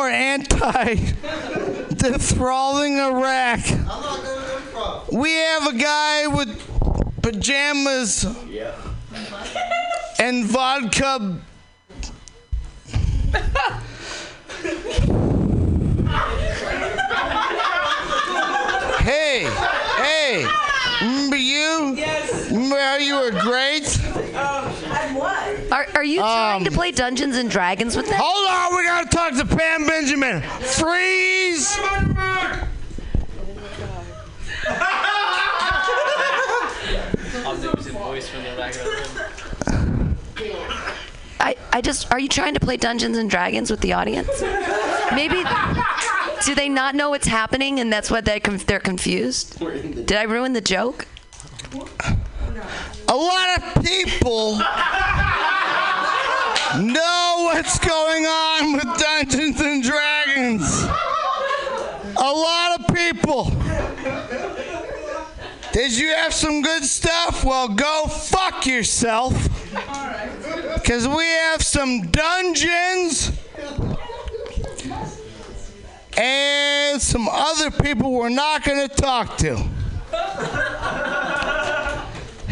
more anti dethralling Iraq. We have a guy with pajamas and vodka. hey, hey, remember you? Yes. Remember how you were great? And what? Are, are you trying to Um, play Dungeons and Dragons with them? Hold on, we gotta talk to Pam Benjamin. Freeze! Omnipotent voice from the back of the room. I, I just, are you trying to play Dungeons and Dragons with the audience? Maybe, do they not know what's happening and that's why they're, conf- they're confused? Did I ruin the joke? A lot of people know what's going on with Dungeons and Dragons. A lot of people. Did you have some good stuff? Well, go fuck yourself. Because we have some dungeons and some other people we're not going to talk to.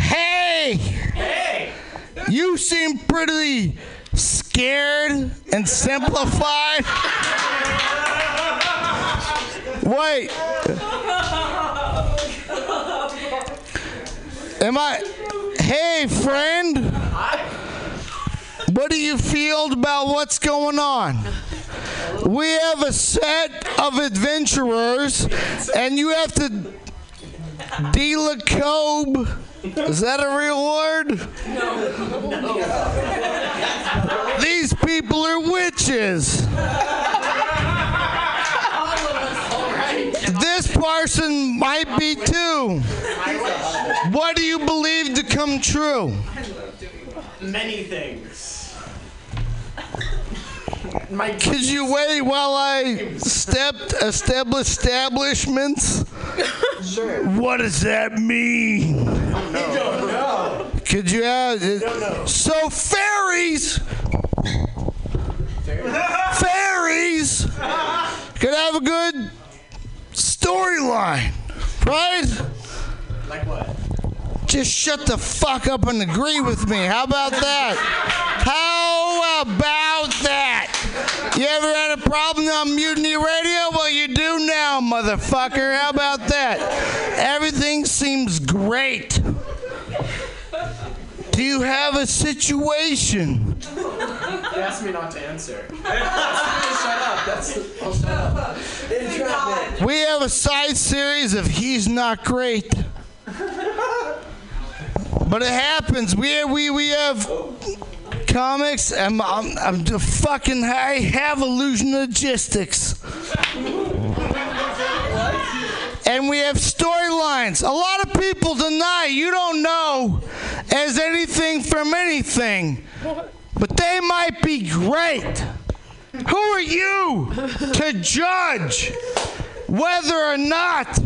Hey! Hey! You seem pretty scared and simplified. Wait. Am I. Hey, friend. What do you feel about what's going on? We have a set of adventurers, and you have to delacobe. Is that a real word? These people are witches. This person might be too. What do you believe to come true? Many things. Could you wait while I stepped establish establishments? Sure. What does that mean? No. Could you add? Uh, so fairies, fairies could have a good storyline, right? Like what? Just shut the fuck up and agree with me. How about that? How about that? You ever had a problem on Mutiny Radio? Well, you do now, motherfucker. How about that? Everything seems great. Do you have a situation? They asked me not to answer. shut up. That's. I'll shut up. Entrapment. We have a side series of He's Not Great. But it happens. We we we have comics. and I'm, I'm the fucking. I have illusion logistics. And we have storylines. A lot of people deny you don't know as anything from anything, but they might be great. Who are you to judge whether or not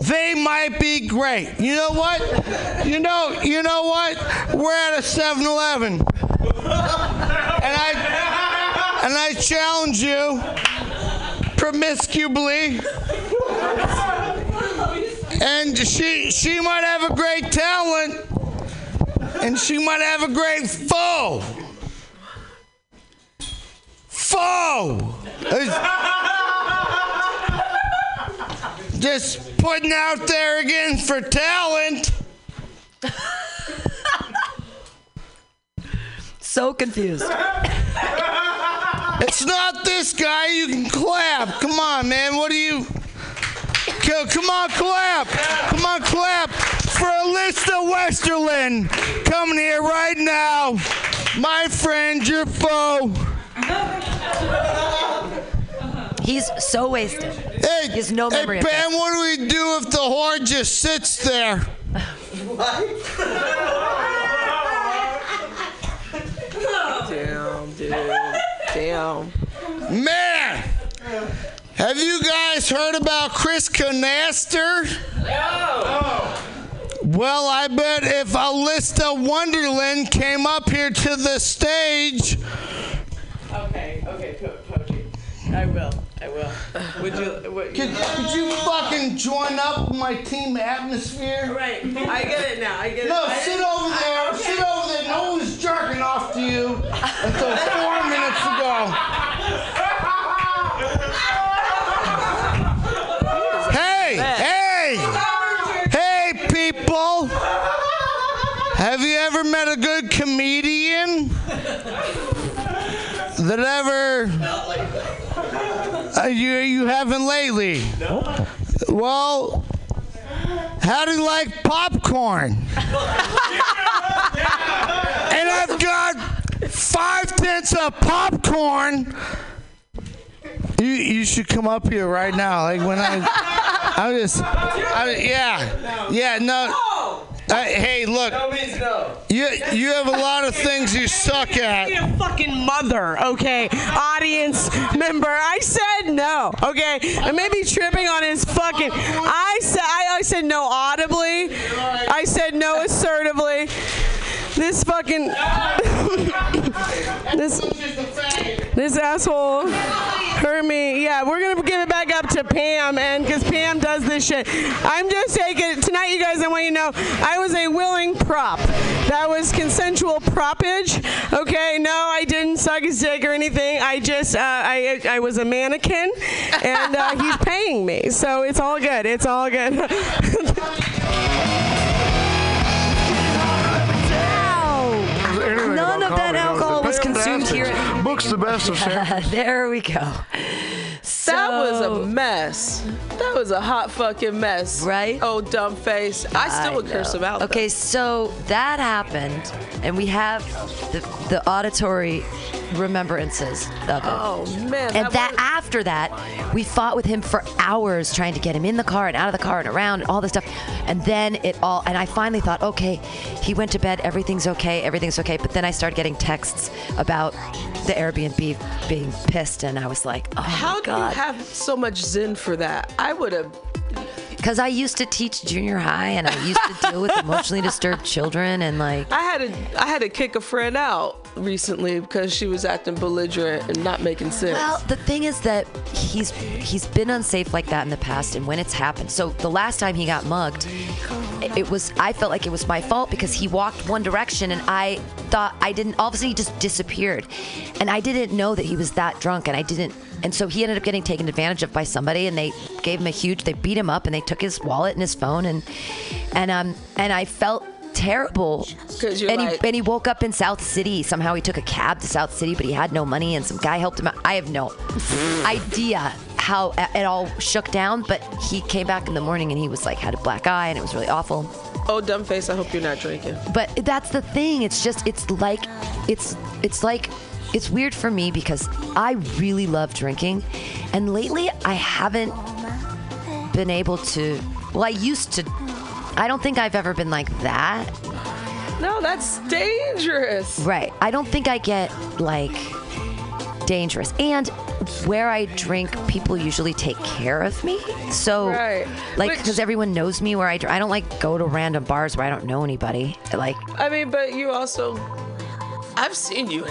they might be great? You know what? You know, you know what? We're at a 7-Eleven. And I and I challenge you promiscuously. And she she might have a great talent and she might have a great foe. Foe. Just putting out there again for talent. So confused. It's not this guy. You can clap. Come on, man. What are you? Come on, clap. Come on, clap for Alyssa Westerland coming here right now. My friend, your foe. He's so wasted. Hey, He has no memory hey, of Pam, what do we do if the whore just sits there? What? Damn, dude. Damn. Man, have you guys heard about Chris Canaster? No. Well, I bet if Alyssa Wonderland came up here to the stage, Okay, okay, Co- Koji. I will. I will. Would you? What, Could, could you fucking join up my team atmosphere? right. I get it now. I get it. No, sit over there. okay. Sit over there. No one's jerking off to you until four minutes ago. Hey, hey, hey, people. Have you ever met a good comedian that ever uh, you you haven't lately? Well, how do you like popcorn? and I've got five tenths of popcorn. You you should come up here right now. Like when I, I'm just, I, yeah, yeah. No. I, hey, look. No means no. You you have a lot of things you suck at. a fucking mother, okay? Audience member. I said no, okay? I may be tripping on his fucking. I said I, I said no audibly. I said no assertively. This fucking. this this asshole hurt me. Yeah, we're gonna give it back up to Pam, and because Pam does this shit. I'm just taking tonight, you guys. I want you to know I was a willing prop. That was consensual propage. Okay, no, I didn't suck his dick or anything. I just uh, I I was a mannequin, and uh, he's paying me, so it's all good. It's all good. None of that alcohol was consumed here. Book's the best of San there we go. That was a mess. That was a hot fucking mess. Right? Oh, dumb face. I still would curse him out. though. Okay, so that happened, and we have the, the auditory remembrances of it. Oh man. and that was- after that, we fought with him for hours trying to get him in the car and out of the car and around and all this stuff. And then it all, and I finally thought, okay, he went to bed, everything's okay, everything's okay. But then I started getting texts about the Airbnb being pissed, and I was like, oh How do you have so much zen for that? I would have. Because I used to teach junior high, and I used to deal with emotionally disturbed children, and like. I had to. I had to kick a friend out recently because she was acting belligerent and not making sense. Well, the thing is that he's he's been unsafe like that in the past, and when it's happened. So the last time he got mugged, it was I felt like it was my fault because he walked one direction, and I thought I didn't. All of a sudden, he just disappeared, and I didn't know that he was that drunk, and I didn't. And so he ended up getting taken advantage of by somebody, and they gave him a huge. They beat him up, and they took his wallet and his phone, and and um and I felt terrible and like- he and he woke up in South City. Somehow he took a cab to South City, but he had no money, and some guy helped him out. I have no idea how it all shook down, but he came back in the morning and he was like had a black eye, and it was really awful. oh, dumb face. I hope you're not drinking. But that's the thing. It's just it's like it's it's like it's weird for me because I really love drinking, and lately I haven't been able to. Well, I used to. I don't think I've ever been like that. No, that's dangerous. Right. I don't think I get like dangerous. And where I drink, people usually take care of me. So, Right. like, because everyone knows me where I drink. I don't like go to random bars where I don't know anybody. Like, I mean, but you also. I've seen you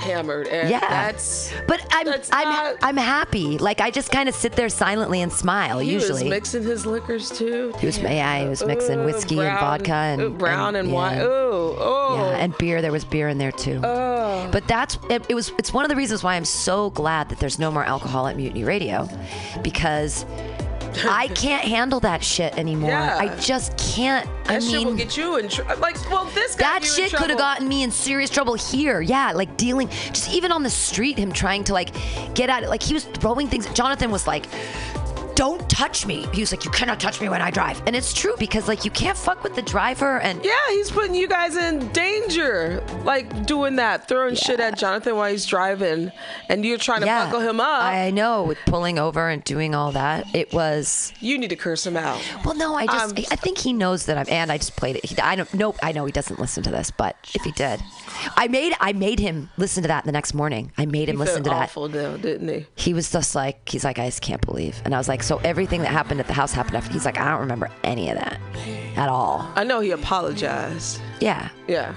hammered, and yeah. that's. but I'm that's I'm not- I'm happy. Like, I just kind of sit there silently and smile. Usually. He usually. was mixing his liquors too. He was- yeah, he was mixing Ooh, whiskey and vodka and- brown and, and- wine. yeah. Ooh, oh. Yeah, and beer. There was beer in there too. Oh. But that's it, it. Was it's one of the reasons why I'm so glad that there's no more alcohol at Mutiny Radio, because I can't handle that shit anymore. Yeah. I just can't. that I shit will mean, get you in trouble. Like, well, this that shit could have gotten me in serious trouble here. Yeah, like dealing, just even on the street, him trying to like get at it. Like he was throwing things. Jonathan was like, "Don't touch me." He was like, "You cannot touch me when I drive," and it's true because like you can't fuck with the driver and. Yeah, he's putting you guys in danger. Like doing that, throwing shit at Jonathan while he's driving, and you're trying to buckle him up. I know with pulling over and doing all that. It was you need to curse him out. well, no, I just Um, I think he knows that I'm and I just played it. He, I don't nope, I know he doesn't listen to this, but if he did, I made I made him listen to that the next morning. I made him He listen to that. awful didn't he? He was just like he's like I just can't believe, and I was like so everything that happened at the house happened after. He's like I don't remember any of that at all. I know he apologized. Yeah. Yeah.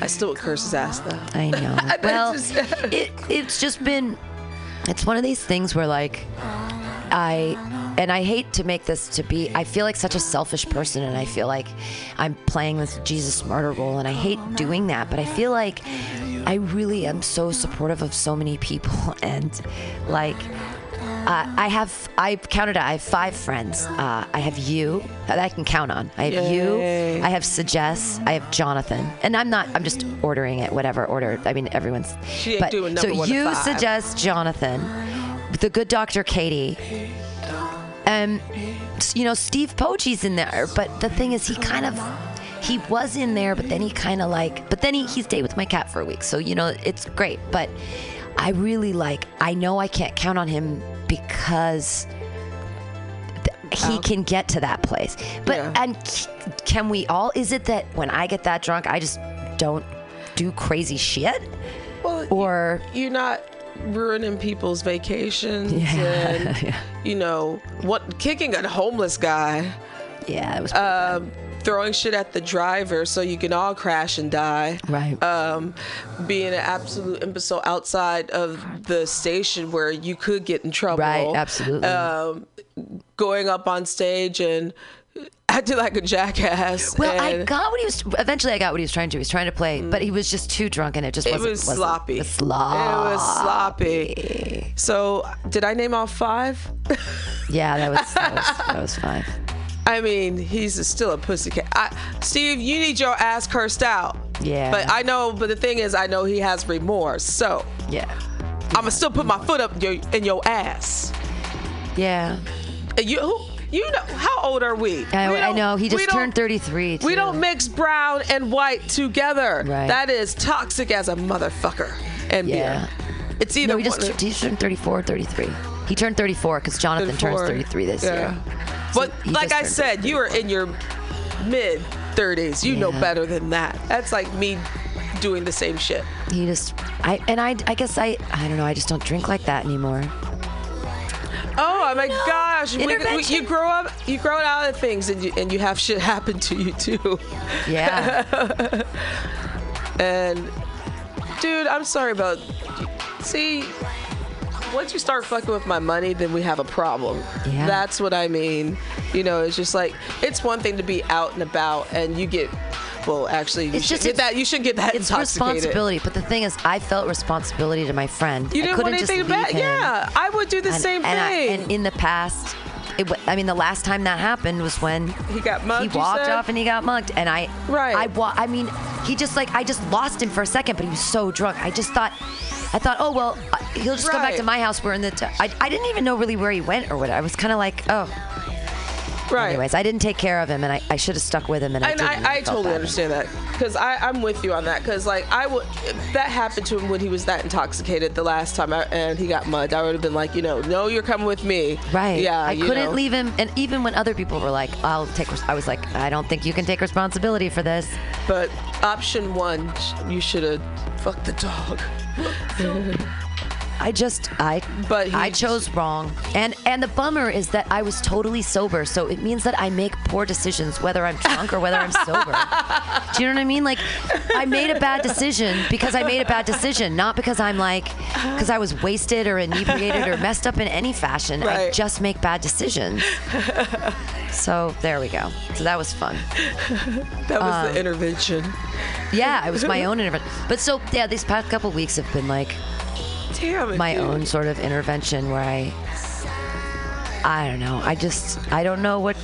I still would curse his ass though. I know. Well, just- it, it's just been. It's one of these things where like I and I hate to make this to be I feel like such a selfish person and I feel like I'm playing this Jesus murder role and I hate doing that but I feel like I really am so supportive of so many people and like uh, I have I counted it, I have five friends. Uh, I have you that I can count on. I have you. I have Suggest. I have Jonathan. And I'm not. I'm just ordering it. Whatever order. I mean, everyone's. She ain't but, doing so number one to you five. suggest Jonathan, the good doctor Katie, and you know Steve Poggi's in there. But the thing is, he kind of. He was in there, but then he kind of like, but then he, he stayed with my cat for a week. So, you know, it's great. But I really like, I know I can't count on him because he can get to that place. But Yeah. and can we all? Is it that when I get that drunk, I just don't do crazy shit, Well, or you're not ruining people's vacations and you know what kicking a homeless guy yeah, it was um, throwing shit at the driver so you can all crash and die right. um, being an absolute imbecile outside of the station where you could get in trouble right, absolutely. um, going up on stage and acting like a jackass well, I got what he was. Eventually, I got what he was trying to. do. He was trying to play, but he was just too drunk, and it just it wasn't. was wasn't- sloppy. Was sloppy. It was sloppy. So, did I name all five? Yeah, that was that was, that was fine. I mean, he's still a pussycat. I, Steve, you need your ass cursed out. Yeah. But I know, but the thing is, I know he has remorse. So Yeah, I'm gonna still put my foot up your, in your ass. yeah. And you, who, you know, how old are we? I, We I know. He just turned 33. We don't mix brown and white together. Right. That is toxic as a motherfucker. And Yeah. beer. It's either No, he just he turned 34 or 33. He turned 34 because Jonathan turns 33 this Yeah. year. But he like I said, you are in your mid 30s. You know better than that. That's like me doing the same shit. You just I and I I guess I I don't know. I just don't drink like that anymore. Oh, oh my gosh! We- we- Intervention. you grow up, you grow out of things, and you and you have shit happen to you too. Yeah. And dude, I'm sorry about. See, once you start fucking with my money, then we have a problem. Yeah. That's what I mean. You know, it's just like it's one thing to be out and about, and you get. Well, actually, you It's should just- get that. You should get that it's responsibility, but the thing is, I felt responsibility to my friend. You didn't couldn't want just anything bad. him. Yeah, I would do the and, same and I- thing. and in the past, it, I mean, the last time that happened was when he got mugged. he walked off and he got mugged, and I, Right. I, I mean, he just like I just lost him for a second, but he was so drunk. I just thought, I thought, oh well, uh, he'll just come back to my house. We're in the. T- I, I didn't even know really where he went or what. I was kind of like, oh. Right. Anyways, I didn't take care of him, and I, I should have stuck with him, and I And didn't. I, and I totally understand that because I'm with you on that because like I would that happened to him when he was that intoxicated the last time I, and he got mugged I would have been like you know no you're coming with me Right. yeah I couldn't know. leave him, and even when other people were like, "I'll take," I was like, "I don't think you can take responsibility for this." but option one you should have fucked the dog I just, I, But I chose wrong, and and the bummer is that I was totally sober, so it means that I make poor decisions whether I'm drunk or whether I'm sober. Do you know what I mean? Like, I made a bad decision because I made a bad decision, not because I'm like, because I was wasted or inebriated or messed up in any fashion. I just make bad decisions. So there we go. So that was fun. that was Um, the intervention Yeah, it was my own intervention. But so yeah, these past couple weeks have been like damn it my dude. own sort of intervention where I I don't know. I just I don't know what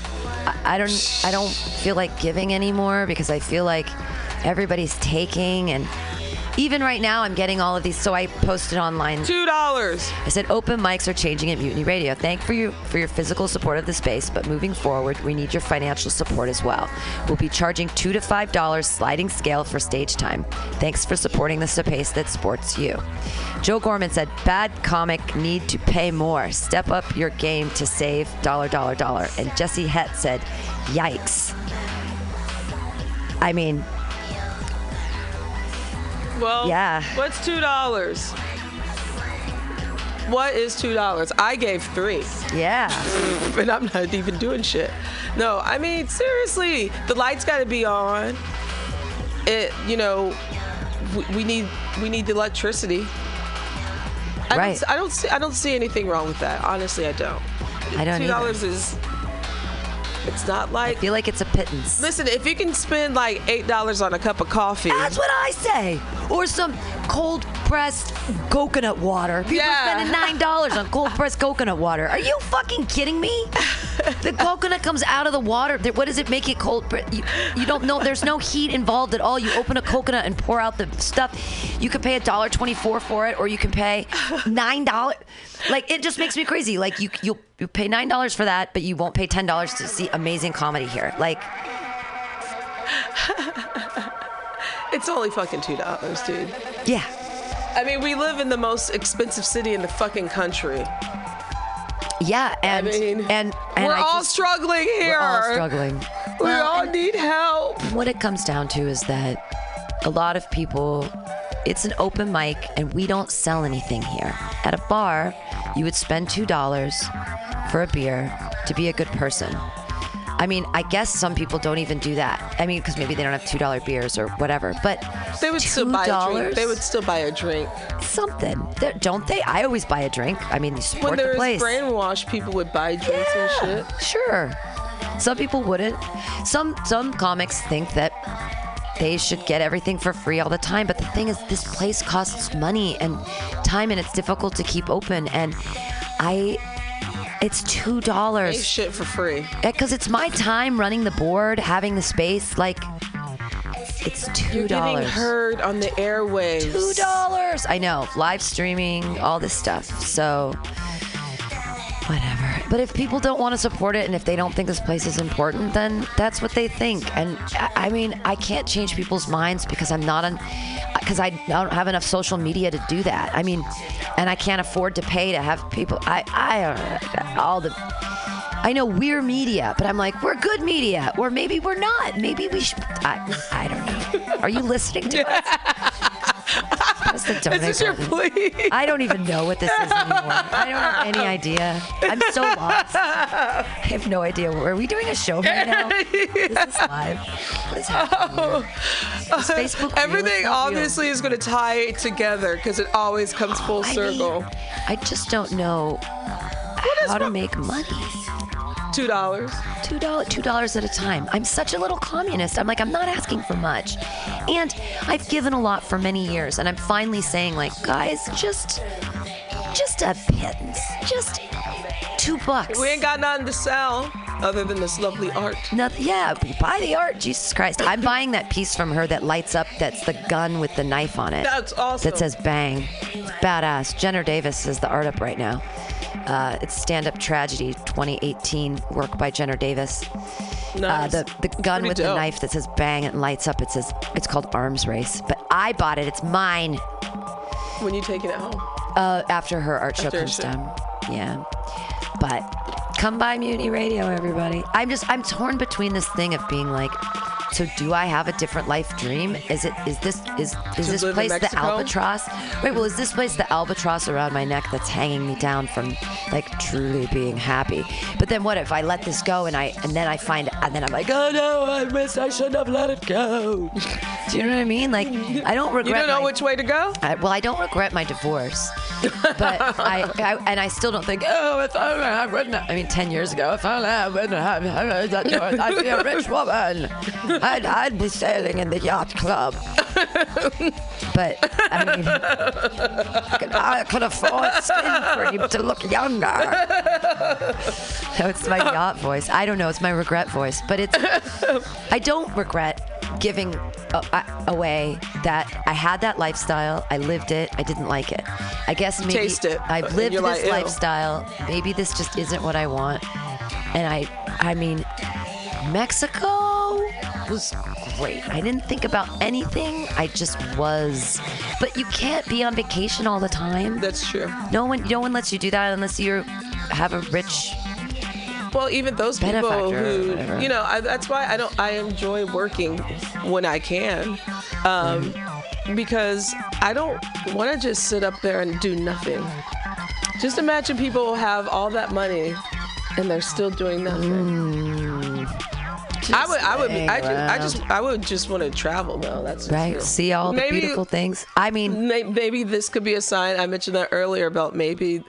I, I don't I don't feel like giving anymore because I feel like everybody's taking and even right now I'm getting all of these so I posted online two dollars I said open mics are changing at Mutiny Radio. Thank for you for your physical support of the space, but moving forward, we need your financial support as well. We'll be charging two to five dollars sliding scale for stage time. Thanks for supporting the space that sports you. Joe Gorman said, "Bad comic need to pay more. Step up your game to save dollar dollar dollar." And Jesse Het said, "Yikes." I mean, well Yeah. what's two dollars what is two dollars I gave three yeah. and I'm not even doing shit. No, I mean seriously, the lights got to be on. It, you know, we, we need we need the electricity. I Right. Don't, I don't see. I don't see anything wrong with that. Honestly, I don't. I don't Two dollars is. It's not like. I feel like it's a pittance. Listen, if you can spend like eight dollars on a cup of coffee, That's what I say. Or some cold pressed coconut water. People Yeah. are spending nine dollars on cold pressed coconut water. Are you fucking kidding me? the coconut comes out of the water. What does it make it cold? You, you don't know. There's no heat involved at all. You open a coconut and pour out the stuff. You can pay a dollar twenty-four for it, or you can pay nine dollars. Like it just makes me crazy. Like you, you, you pay nine dollars for that, but you won't pay ten dollars to see amazing comedy here. Like it's only fucking two dollars, dude. yeah. I mean, we live in the most expensive city in the fucking country. Yeah, and mean, and, and we're I all just- struggling here. We're all struggling. We Well, all need help. what it comes down to is that a lot of people, it's an open mic, and we don't sell anything here. At a bar, you would spend two dollars for a beer to be a good person. I mean, I guess some people don't even do that. I mean, because maybe they don't have two dollar beers or whatever. But They would still buy a drink. $2? They would still buy a drink. something, They're- don't they? I always buy a drink. I mean, you When support there the place. brainwash, people would buy drinks and shit. Sure. Some people wouldn't. Some some comics think that they should get everything for free all the time, but the thing is this place costs money and time and it's difficult to keep open and I it's two dollars shit for free. because it's my time running the board, having the space. Like it's two You're getting dollars. heard on the airwaves. Two dollars. I know. Live streaming, all this stuff. So whatever. But if people don't want to support it and if they don't think this place is important, then that's what they think. And I I mean, I can't change people's minds because I'm not on because I don't have enough social media to do that. I mean, and I can't afford to pay to have people I I uh, all the I know we're media, but I'm like, we're good media, or maybe we're not. Maybe we should. I, I don't know. Are you listening to us? Press the Is this your plea? I don't even know what this is anymore. I don't have any idea. I'm so lost. I have no idea. Are we doing a show right now? This is live. What is happening? here? Oh. Is Facebook? Everything not real. obviously is going to tie together because it always comes full I mean, circle. I just don't know how to make money. Two dollars. Two dollars, two dollars at a time. I'm such a little communist. I'm like, I'm not asking for much, and I've given a lot for many years, and I'm finally saying, like, guys, just, just a pittance, just two bucks. We ain't got nothing to sell other than this lovely art. Nothing. Yeah, buy the art. Jesus Christ, I'm buying that piece from her that lights up. That's the gun with the knife on it. That's awesome. That says "bang." It's badass. Jenner Davis is the art up right now. Uh, it's Stand Up Tragedy 2018 work by Jenner Davis. Uh, the the gun Pretty with dope. the knife that says "bang" and lights up. It says it's called Arms Race. But I bought it. It's mine. when you taking it home. Uh, after her art show After comes down. Yeah. But come by Mutiny Radio, everybody. I'm just I'm torn between this thing of being like, so do I have a different life dream? Is it is this is is this place the albatross? Wait, well, is this place the albatross around my neck that's hanging me down from like truly being happy? But then what if I let this go and I and then I find and then I'm like, oh no, I missed. I shouldn't have let it go. Do you know what I mean? Like I don't regret. You don't know my- which way to go? I, well, I don't regret my divorce, but I, I and I still don't think. Oh, if only I wouldn't. I mean, ten years ago, if I have, I'd be a rich woman. I'd, I'd be sailing in the yacht club. But I mean, I could afford skin cream to look younger. So it's my yacht voice. I don't know. It's my regret voice, but it's. I don't regret giving uh, away that I had that lifestyle. I lived it. I didn't like it. I guess maybe taste it, I've lived this like, lifestyle. Maybe this just isn't what I want. And I, I mean, Mexico was great. I didn't think about anything. I just was. But you can't be on vacation all the time. That's true. No one, no one lets you do that unless you have a rich. Well, even those people who, you know, I, that's why I don't. I enjoy working when I can, um, because I don't want to just sit up there and do nothing. Just imagine people have all that money and they're still doing nothing. I would, I would, I just, I just. I would just want to travel though. That's right. true. See all the beautiful things. I mean, Maybe this could be a sign. I mentioned that earlier about maybe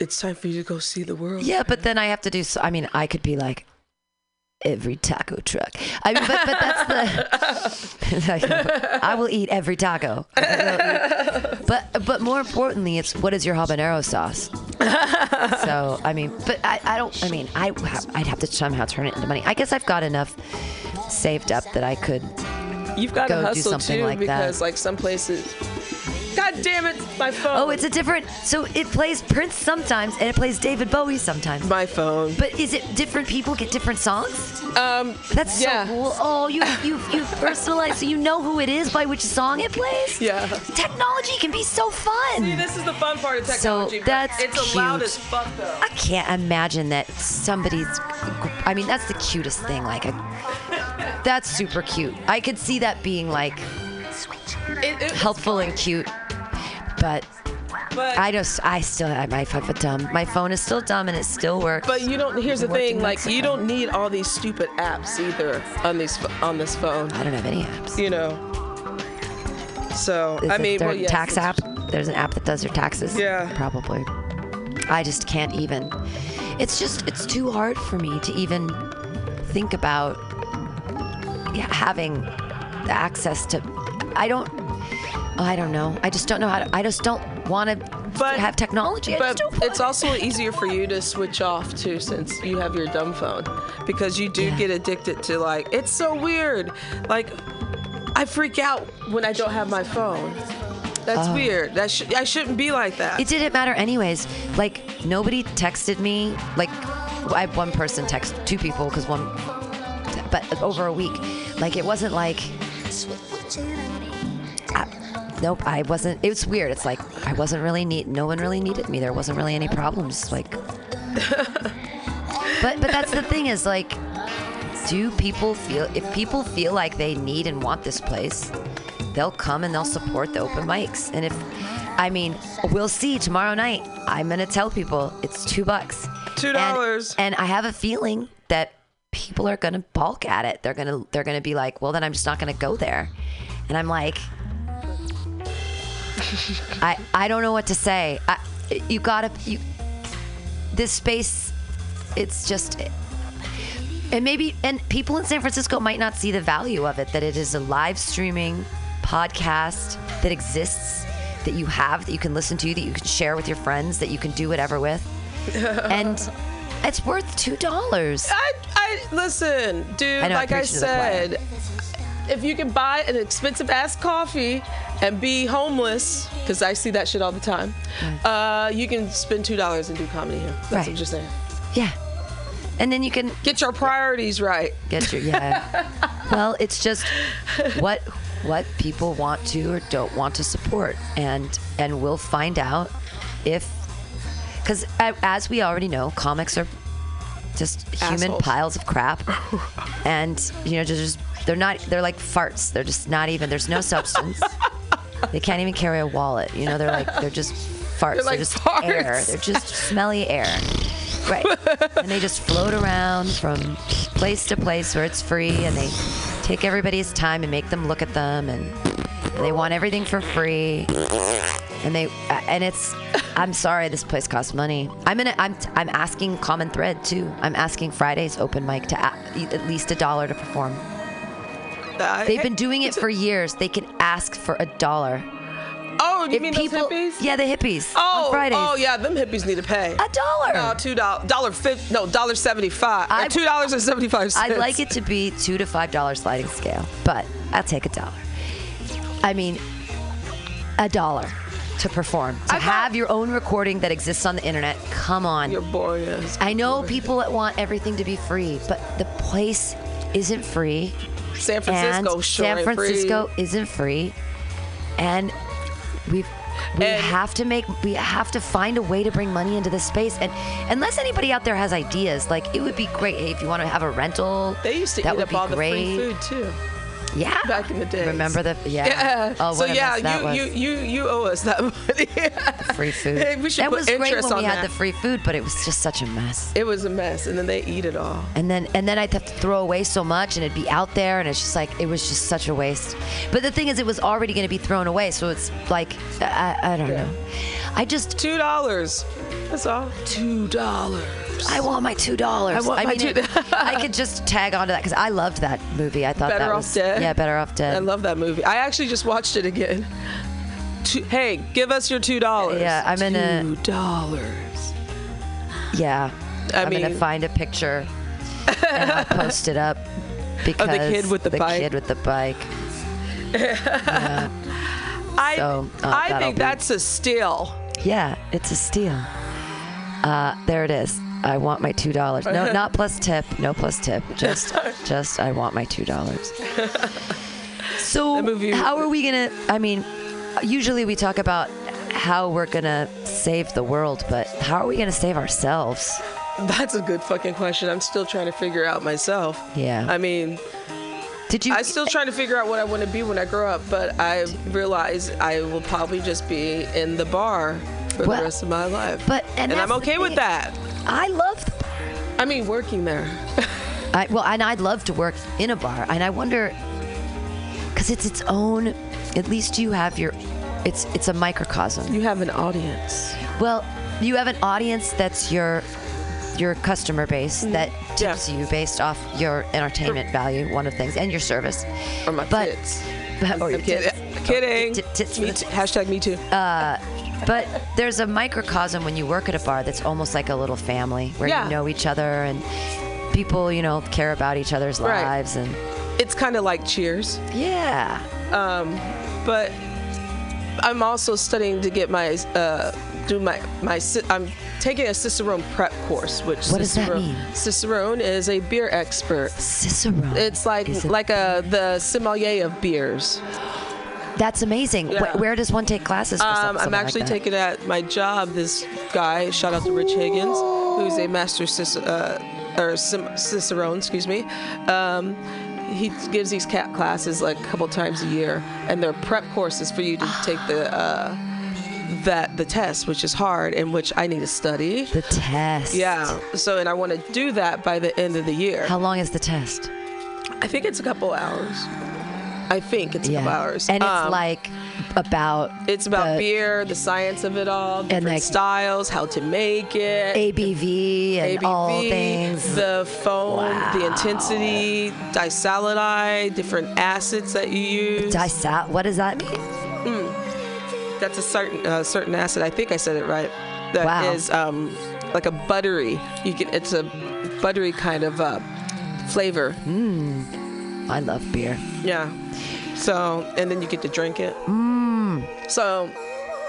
it's time for you to go see the world. yeah, but then I have to do. So, I mean, I could be like every taco truck. I mean, but, but that's the. like, I will eat every taco. Eat- But but more importantly, it's what is your habanero sauce? So I mean, but I, I don't. I mean, I I'd have to somehow turn it into money. I guess I've got enough saved up that I could. You've got Go to do hustle something too like that. because like some places. God damn it, my phone. Oh, it's a different. So it plays Prince sometimes, and it plays David Bowie sometimes. my phone. But is it different people get different songs? Um, That's Yeah. so cool. Oh, you you you personalize, so you know who it is by which song it plays. yeah. Technology can be so fun. See, this is the fun part of technology. but that's it's loud as fuck though. I can't imagine that somebody's. I mean, that's the cutest thing. Like, a, that's super cute. I could see that being like It, it, helpful and cute, but but I just, I still, I might have a dumb. My phone is still dumb and it still works. But you don't. Here's the thing. Like you don't need all these stupid apps either on these on this phone. I don't have any apps. You know. So Is I mean, their well, yes, tax it's- app. There's an app that does your taxes. Yeah. Probably. I just can't even. It's just it's too hard for me to even think about having the access to. I don't. Oh, I don't know. I just don't know how to. I just don't want to But- have technology. I But just don't want it's also easier for you to switch off too, since you have your dumb phone, because you do Yeah. get addicted to like. It's so weird. Like, I freak out when I don't have my phone. That's oh. weird. That sh- I shouldn't be like that. Oh. It didn't matter anyways. Like nobody texted me. Like I had one person text two people because one, but over a week. Like it wasn't like. I, nope, I wasn't. It was weird. It's like I wasn't really need. No one really needed me. There wasn't really any problems. Like. but but that's the thing is like, do people feel if people feel like they need and want this place, they'll come and they'll support the open mics. And if, I mean, we'll see tomorrow night. I'm gonna tell people it's two bucks. Two And- dollars. And, I have a feeling that people are gonna balk at it. They're gonna they're gonna be like, well, then I'm just not gonna go there. And I'm like, I I don't know what to say. I, you gotta you. This space, it's just and maybe and people in San Francisco might not see the value of it that it is a live streaming podcast that exists that you have that you can listen to that you can share with your friends that you can do whatever with and it's worth two dollars I, listen, dude. I know, like I preaching to the choir. said, if you can buy an expensive ass coffee and be homeless, because I see that shit all the time, uh, you can spend two dollars and do comedy here. That's what Right. I'm just saying. yeah and then you can Get your priorities right. get your yeah well it's just what what people want to or don't want to support and and we'll find out if because as we already know comics are just human piles of crap. And you know just they're not they're like farts. They're just not even there's no substance. They can't even carry a wallet. You know they're like they're just farts. They're like just farts. air. They're just smelly air. Right. And they just float around from place to place where it's free and they take everybody's time and make them look at them and they want everything for free and they and it's i'm sorry this place costs money. I'm in a, i'm i'm asking common thread too. I'm asking fridays open mic to a, at least a dollar to perform. I- they've been doing it for years. They can ask for a dollar. Oh, you if mean people those hippies? yeah the hippies Oh, on fridays. oh yeah, them hippies need to pay. a dollar. No, two dollars, dollar fifty, no, dollar seventy-five, I- Uh, two dollars and seventy-five cents. I'd like it to be two to five dollar sliding scale, but I'll take a dollar. I mean, a dollar to perform. To have your own recording that exists on the internet. Come on. You're boring. I know people that want everything to be free, but the place isn't free. San Francisco, and sure San ain't free. Isn't free. And we've we And- have to make we have to find a way to bring money into this space and unless anybody out there has ideas like it would be great hey, if you want to have a rental They used to that eat would up be all the great free food too. Yeah. Back in the day. Remember the yeah. Yeah. Oh, so yeah, you, you you you owe us that money. free food. Hey, we should that put was great when we had that. the free food, but it was just such a mess. it was a mess, and then they eat it all. And then and then I'd have to throw away so much, and it'd be out there, and it's just like it was just such a waste. But the thing is, it was already going to be thrown away, so it's like I, I don't know. I just Two dollars. That's all. Two dollars. I want my two dollars. I want my mean, two- it- I could just tag onto that because I loved that movie. I thought Better that Off was Dead? yeah, better off dead. I love that movie. I actually just watched it again. Two, hey, give us your two dollars. Yeah, I'm in a- two dollars. Yeah. I am gonna find a picture and I'll post it up because the kid with the bike. kid with the bike. I So, uh, I think be- that's a steal. Yeah, it's a steal. Uh, there it is. I want my two dollars. No, not plus tip. No plus tip. Just, just I want my two dollars. So how are we gonna? I mean, usually we talk about how we're gonna save the world, but how are we gonna save ourselves? That's a good fucking question. I'm still trying to figure out myself. Yeah. I mean, Did you? I'm still trying to figure out what I want to be when I grow up, but I realize I will probably just be in the bar for Well, the rest of my life. but- and I'm okay with that. I love. The, I mean, working there. I, well, and I'd love to work in a bar, and I wonder, because it's its own. At least you have your. It's it's a microcosm. You have an audience. Well, you have an audience that's your your customer base mm-hmm. that tips Yeah. you based off your entertainment value, one of the things, and your service. Or my But- tits. But, or I'm oh, your kidding. tits. Kidding. Tit- tits me the- Hashtag me too. Uh, But there's a microcosm when you work at a bar that's almost like a little family where Yeah. you know each other and people, you know, care about each other's Right. lives and it's kind of like Cheers. yeah. but I'm also studying to get my uh, do my my I'm taking a Cicerone prep course, which What does that Cicerone, mean? Cicerone is a beer expert. Cicero. It's like like a the sommelier of beers. That's amazing. Yeah. Wh- where does one take classes for Um, I'm actually that? taking at my job this guy. Shout out to Rich Higgins, who's a master Cic- uh, or Cicerone, excuse me. Um, he gives these cat classes like a couple times a year, and they're prep courses for you to take the uh, that the test, which is hard and which I need to study. the test. Yeah. So, and I want to do that by the end of the year. How long is the test? I think it's a couple hours. I think it's a couple hours. And it's Um, like about It's about the beer, the science of it all, different like- styles, how to make it, ABV and ABV, all things. the foam, the intensity, disaccharide, different acids that you use. Disal- what does that mean? That's a certain uh, certain acid. I think I said it right. That is Wow. um, like a buttery. You can. It's a buttery kind of uh, flavor. I love beer. Yeah. So, and then you get to drink it. Mm. So,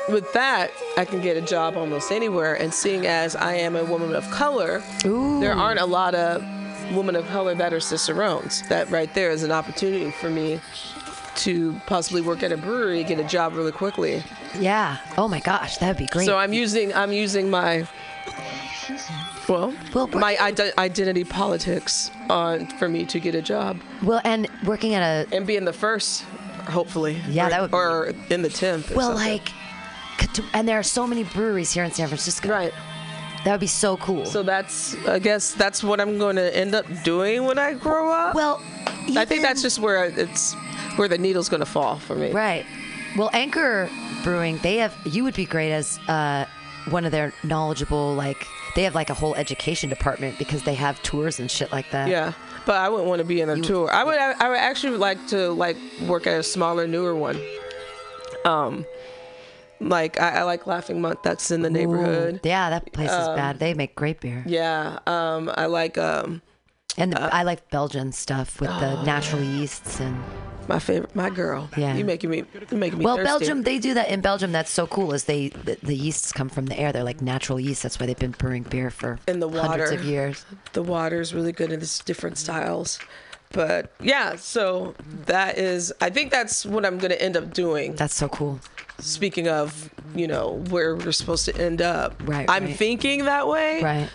with that, I can get a job almost anywhere. And seeing as I am a woman of color, there aren't a lot of women of color that are cicerones. That right there is an opportunity for me to possibly work at a brewery, get a job really quickly. Yeah. Oh my gosh, that'd be great. So I'm using I'm using my well, Well, my ide- identity politics on for me to get a job well, and working at a and being the first, hopefully. Yeah, or, that would be- or in the tenth. well, like, and there are so many breweries here in San Francisco. right. That would be so cool. So that's I guess that's what I'm going to end up doing when I grow up. well, I think that's just where it's where the needle's going to fall for me. right. Well, Anchor Brewing, they have. You would be great as uh, one of their knowledgeable, like they have like a whole education department because they have tours and shit like that. Yeah, but I wouldn't want to be in a tour. I would. I would actually like to like work at a smaller, newer one. Um, like I, I like Laughing Monk. That's in the neighborhood. Ooh, yeah, that place Um, is bad. They make great beer. Yeah. Um, I like um And uh, I like Belgian stuff with the natural yeasts and my favorite, my girl. Yeah. You making me. You making me. well, thirsty. Belgium they do that in Belgium. That's so cool. Is they the, the yeasts come from the air. They're like natural yeast. That's why they've been brewing beer for And the hundreds water. of years. The water is really good and it's different styles. But yeah, so that is. I think that's what I'm gonna end up doing. That's so cool. Speaking of, you know, where we're supposed to end up. Right, I'm right. thinking that way. Right.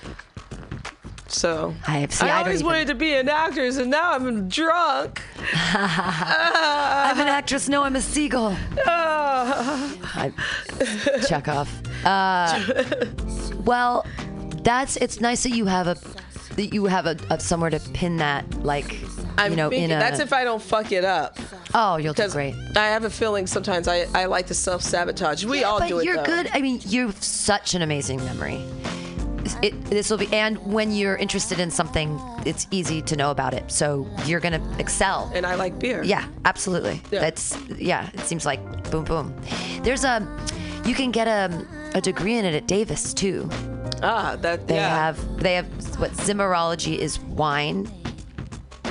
So I have- see, I I always even- wanted to be an actress, and now I'm drunk. I'm an actress. No, I'm a seagull. I, Chekhov. Uh, well, that's it's nice that you have a that you have a, a somewhere to pin that like I'm you know thinking, in a that's if I don't fuck it up. oh you'll do great. I have a feeling sometimes I, I like to self sabotage. We all do it. But you're though. good. I mean, you have such an amazing memory. It, this will be, and when you're interested in something, it's easy to know about it. So you're gonna excel. And I like beer. Yeah, absolutely. Yeah. That's yeah. It seems like boom, boom. There's a, you can get a, a degree in it at Davis too. Ah, that They yeah. have they have what Zimmerology is wine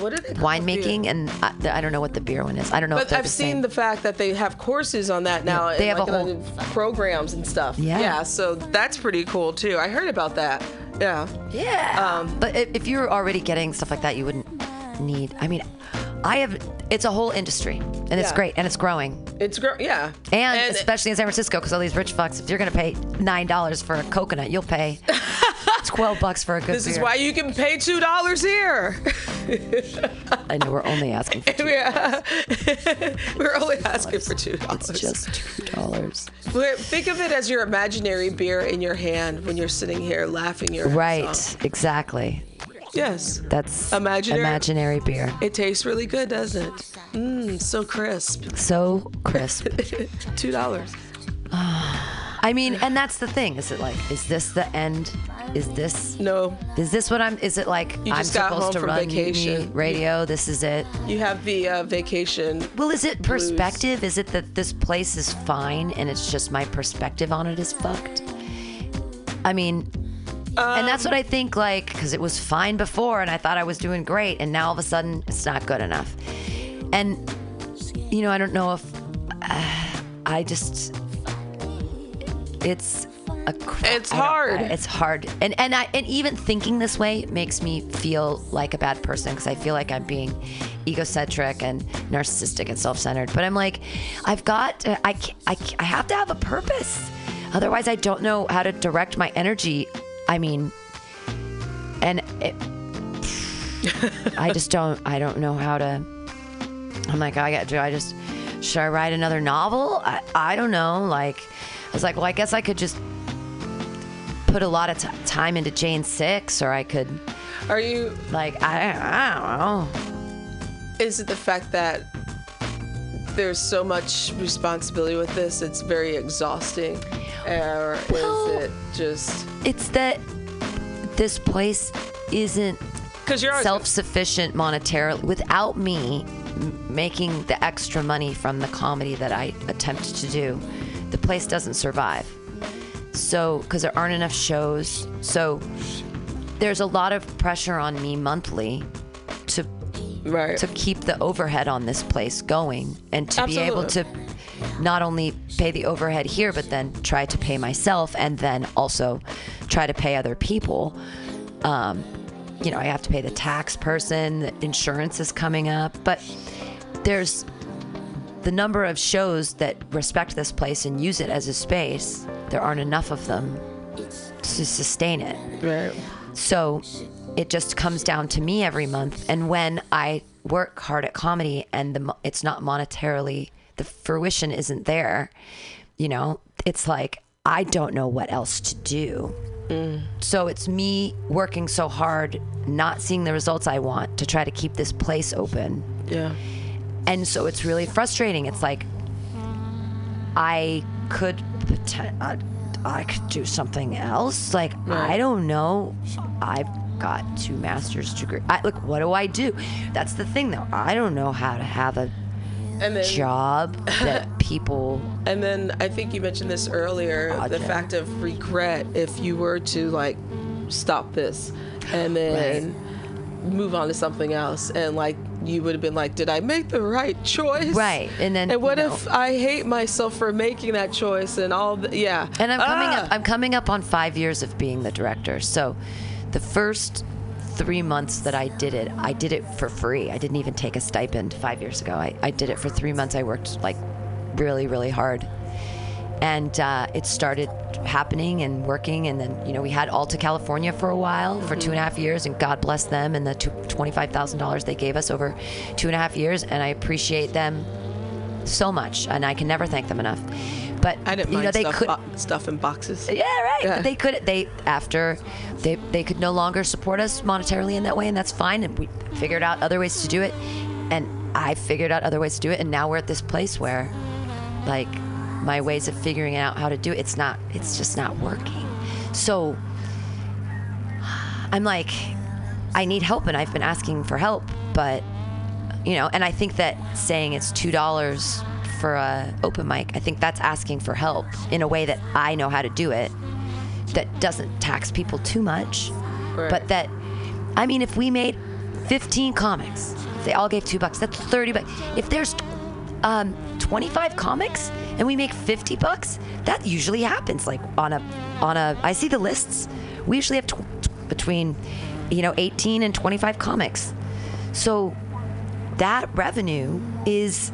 what are they winemaking, and I, I don't know what the beer one is. I don't know. But I've the seen same. the fact that they have courses on that now. they and have a whole- programs and stuff. Yeah. Yeah. So that's pretty cool too. I heard about that. Yeah. Yeah. Um, but if, you're already getting stuff like that, you wouldn't need. I mean, I have. It's a whole industry, and it's great, and it's growing. It's great. Yeah. And, especially in San Francisco, because all these rich fucks, if you're gonna pay nine dollars for a coconut, you'll pay twelve bucks for a good this beer. is why you can pay two dollars here. I know we're only asking for two. yeah. We're only asking for two dollars. It's just two dollars. Think of it as your imaginary beer in your hand when you're sitting here laughing your ass Right. Exactly. Yes. That's Imaginary- imaginary beer. It tastes really good, doesn't it? Mmm, so crisp. So crisp. Two dollars. Ah. I mean, and that's the thing. Is it like, is this the end? Is this No, Is this what I'm? Is it like You I'm just got supposed home to from run vacation. Radio? This is it. you have the uh, vacation. Well, is it perspective? Is it that this place is fine and it's just my perspective on it is fucked? I mean, and that's what I think. Like, because it was fine before, and I thought I was doing great, and now all of a sudden it's not good enough. And you know, I don't know if uh, I just. It's a. cr- It's hard. It's hard, and and I and even thinking this way makes me feel like a bad person because I feel like I'm being egocentric and narcissistic and self-centered. But I'm like, I've got, to, I, I, I have to have a purpose. Otherwise, I don't know how to direct my energy. I mean, and it, I just don't. I don't know how to. Oh I'm like, I got. Do I just? Should I write another novel? I, I don't know. Like, was like, well, I guess I could just put a lot of t- time into Jane Six, or I could, Are you? like, I, I don't know. Is it the fact that there's so much responsibility with this? It's very exhausting, or Well- is it just It's that this place isn't because you're self-sufficient monetarily without me making the extra money from the comedy that I attempt to do the place doesn't survive. So because there aren't enough shows. So there's a lot of pressure on me monthly to right? to keep the overhead on this place going and to be able to not only pay the overhead here but then try to pay myself and then also try to pay other people. Um, you know i have to pay the tax person the insurance is coming up but there's the number of shows that respect this place and use it as a space there aren't enough of them to sustain it right. so it just comes down to me every month. And when I work hard at comedy and the, it's not monetarily, the fruition isn't there, you know, it's like, I don't know what else to do. Mm. So it's me working so hard, not seeing the results I want to try to keep this place open. Yeah. And so it's really frustrating. It's like I could I, uh, I could do something else. Like I don't know. I've got two master's degree. I, look, what do I do? That's the thing, though. I don't know how to have a then job that people. And then I think you mentioned this earlier, the fact of regret if you were to like stop this and then move on to something else and like you would have been like, did I make the right choice? Right, and then, and what you if know. I hate myself for making that choice and all the yeah. And I'm coming Ah! up. I'm coming up on five years of being the director. So, the first three months that I did it, I did it for free. I didn't even take a stipend five years ago. I, I did it for three months. I worked like really, really hard, and uh, it started happening and working. And then, you know, we had Alta California for a while, for two and a half years, and God bless them and the $25,000 they gave us over two and a half years. And I appreciate them so much, and I can never thank them enough. But I didn't you mind know, they stuff, could. bo- stuff in boxes. Yeah, right. Yeah. But they could. They after they they could no longer support us monetarily in that way, and that's fine. And we figured out other ways to do it, and I figured out other ways to do it, and now we're at this place where, like, my ways of figuring out how to do it, it's not. It's just not working. So I'm like, I need help, and I've been asking for help, but you know, and I think that saying it's two dollars for a open mic, I think that's asking for help in a way that I know how to do it, that doesn't tax people too much, Right. but that, I mean, if we made 15 comics, if they all gave two bucks, that's 30 bucks. If there's um, 25 comics and we make 50 bucks, that usually happens. Like on a, on a, I see the lists. We usually have tw- between, you know, 18 and 25 comics. So that revenue is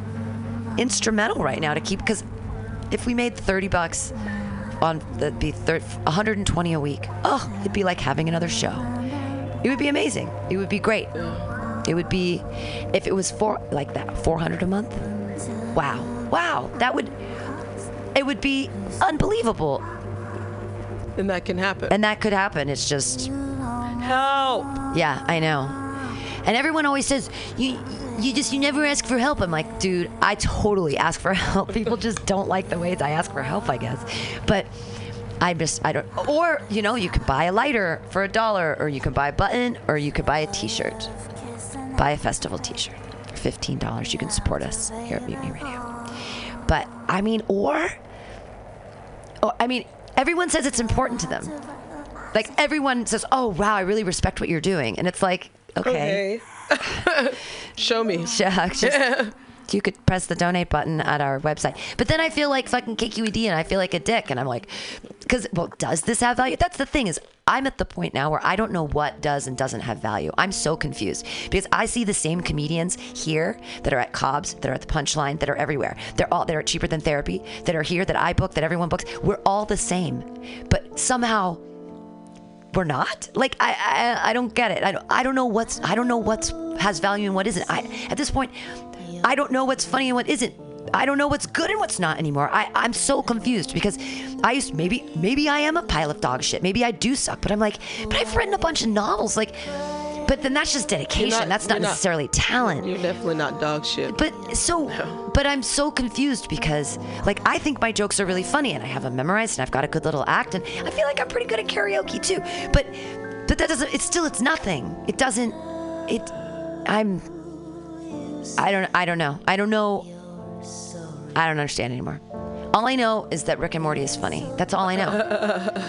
instrumental right now to keep because if we made 30 bucks on that'd be thir- 120 a week oh it'd be like having another show it would be amazing it would be great it would be if it was for like that 400 a month wow wow that would it would be unbelievable And that can happen. and that could happen it's just Help! Yeah, I know. And everyone always says you you just you never ask for help. I'm like, dude, I totally ask for help. People just don't like the ways I ask for help, I guess. But I just I don't or you know, you could buy a lighter for a dollar or you can buy a button or you could buy a t-shirt. Buy a festival t-shirt $15. You can support us here at Mutiny Radio. But I mean or oh, I mean, everyone says it's important to them. Like everyone says, "Oh wow, I really respect what you're doing," and it's like, okay, Okay. Show me. just- you could press the donate button at our website. But then I feel like fucking KQED, and I feel like a dick, and I'm like, because well, does this have value? That's the thing is, I'm at the point now where I don't know what does and doesn't have value. I'm so confused because I see the same comedians here that are at Cobb's, that are at the Punchline, that are everywhere. They're all they're cheaper than therapy, that are here, that I book, that everyone books. We're all the same, but somehow we're not like I, I i don't get it i don't i don't know what's i don't know what's has value and what isn't i at this point i don't know what's funny and what isn't. I don't know what's good and what's not anymore. I i'm so confused because i used maybe maybe i am a pile of dog shit. Maybe i do suck but i'm like but i've written a bunch of novels like but then that's just dedication. Not- that's not you're not- necessarily talent. You're definitely not dog shit. but so but i'm so confused because like i think my jokes are really funny and i have them memorized and i've got a good little act and i feel like i'm pretty good at karaoke too. But but that doesn't it's still it's nothing. It doesn't it i'm i don't i don't know i don't know i don't understand anymore all I know is that Rick and Morty is funny. That's all I know.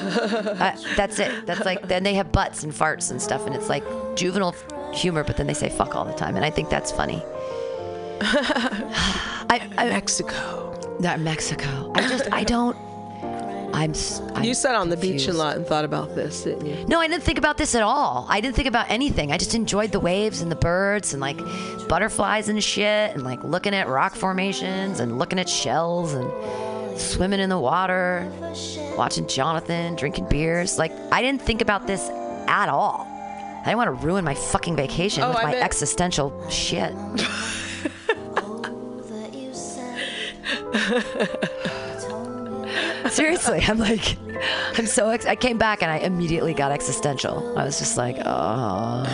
Uh, that's it. That's like then they have butts and farts and stuff, and it's like juvenile humor, but then they say fuck all the time, and I think that's funny. I, I Mexico. Not Mexico. I just I don't. I'm. s- I'm You sat on the beach a lot and thought about this, didn't you? No, I didn't think about this at all. I didn't think about anything. I just enjoyed the waves and the birds and like butterflies and shit and like looking at rock formations and looking at shells and swimming in the water, watching Jonathan, drinking beers. Like I didn't think about this at all. I didn't want to ruin my fucking vacation Oh, with I my bet- existential shit. Seriously, I'm like, I'm so. Ex- I came back and I immediately got existential. I was just like, oh,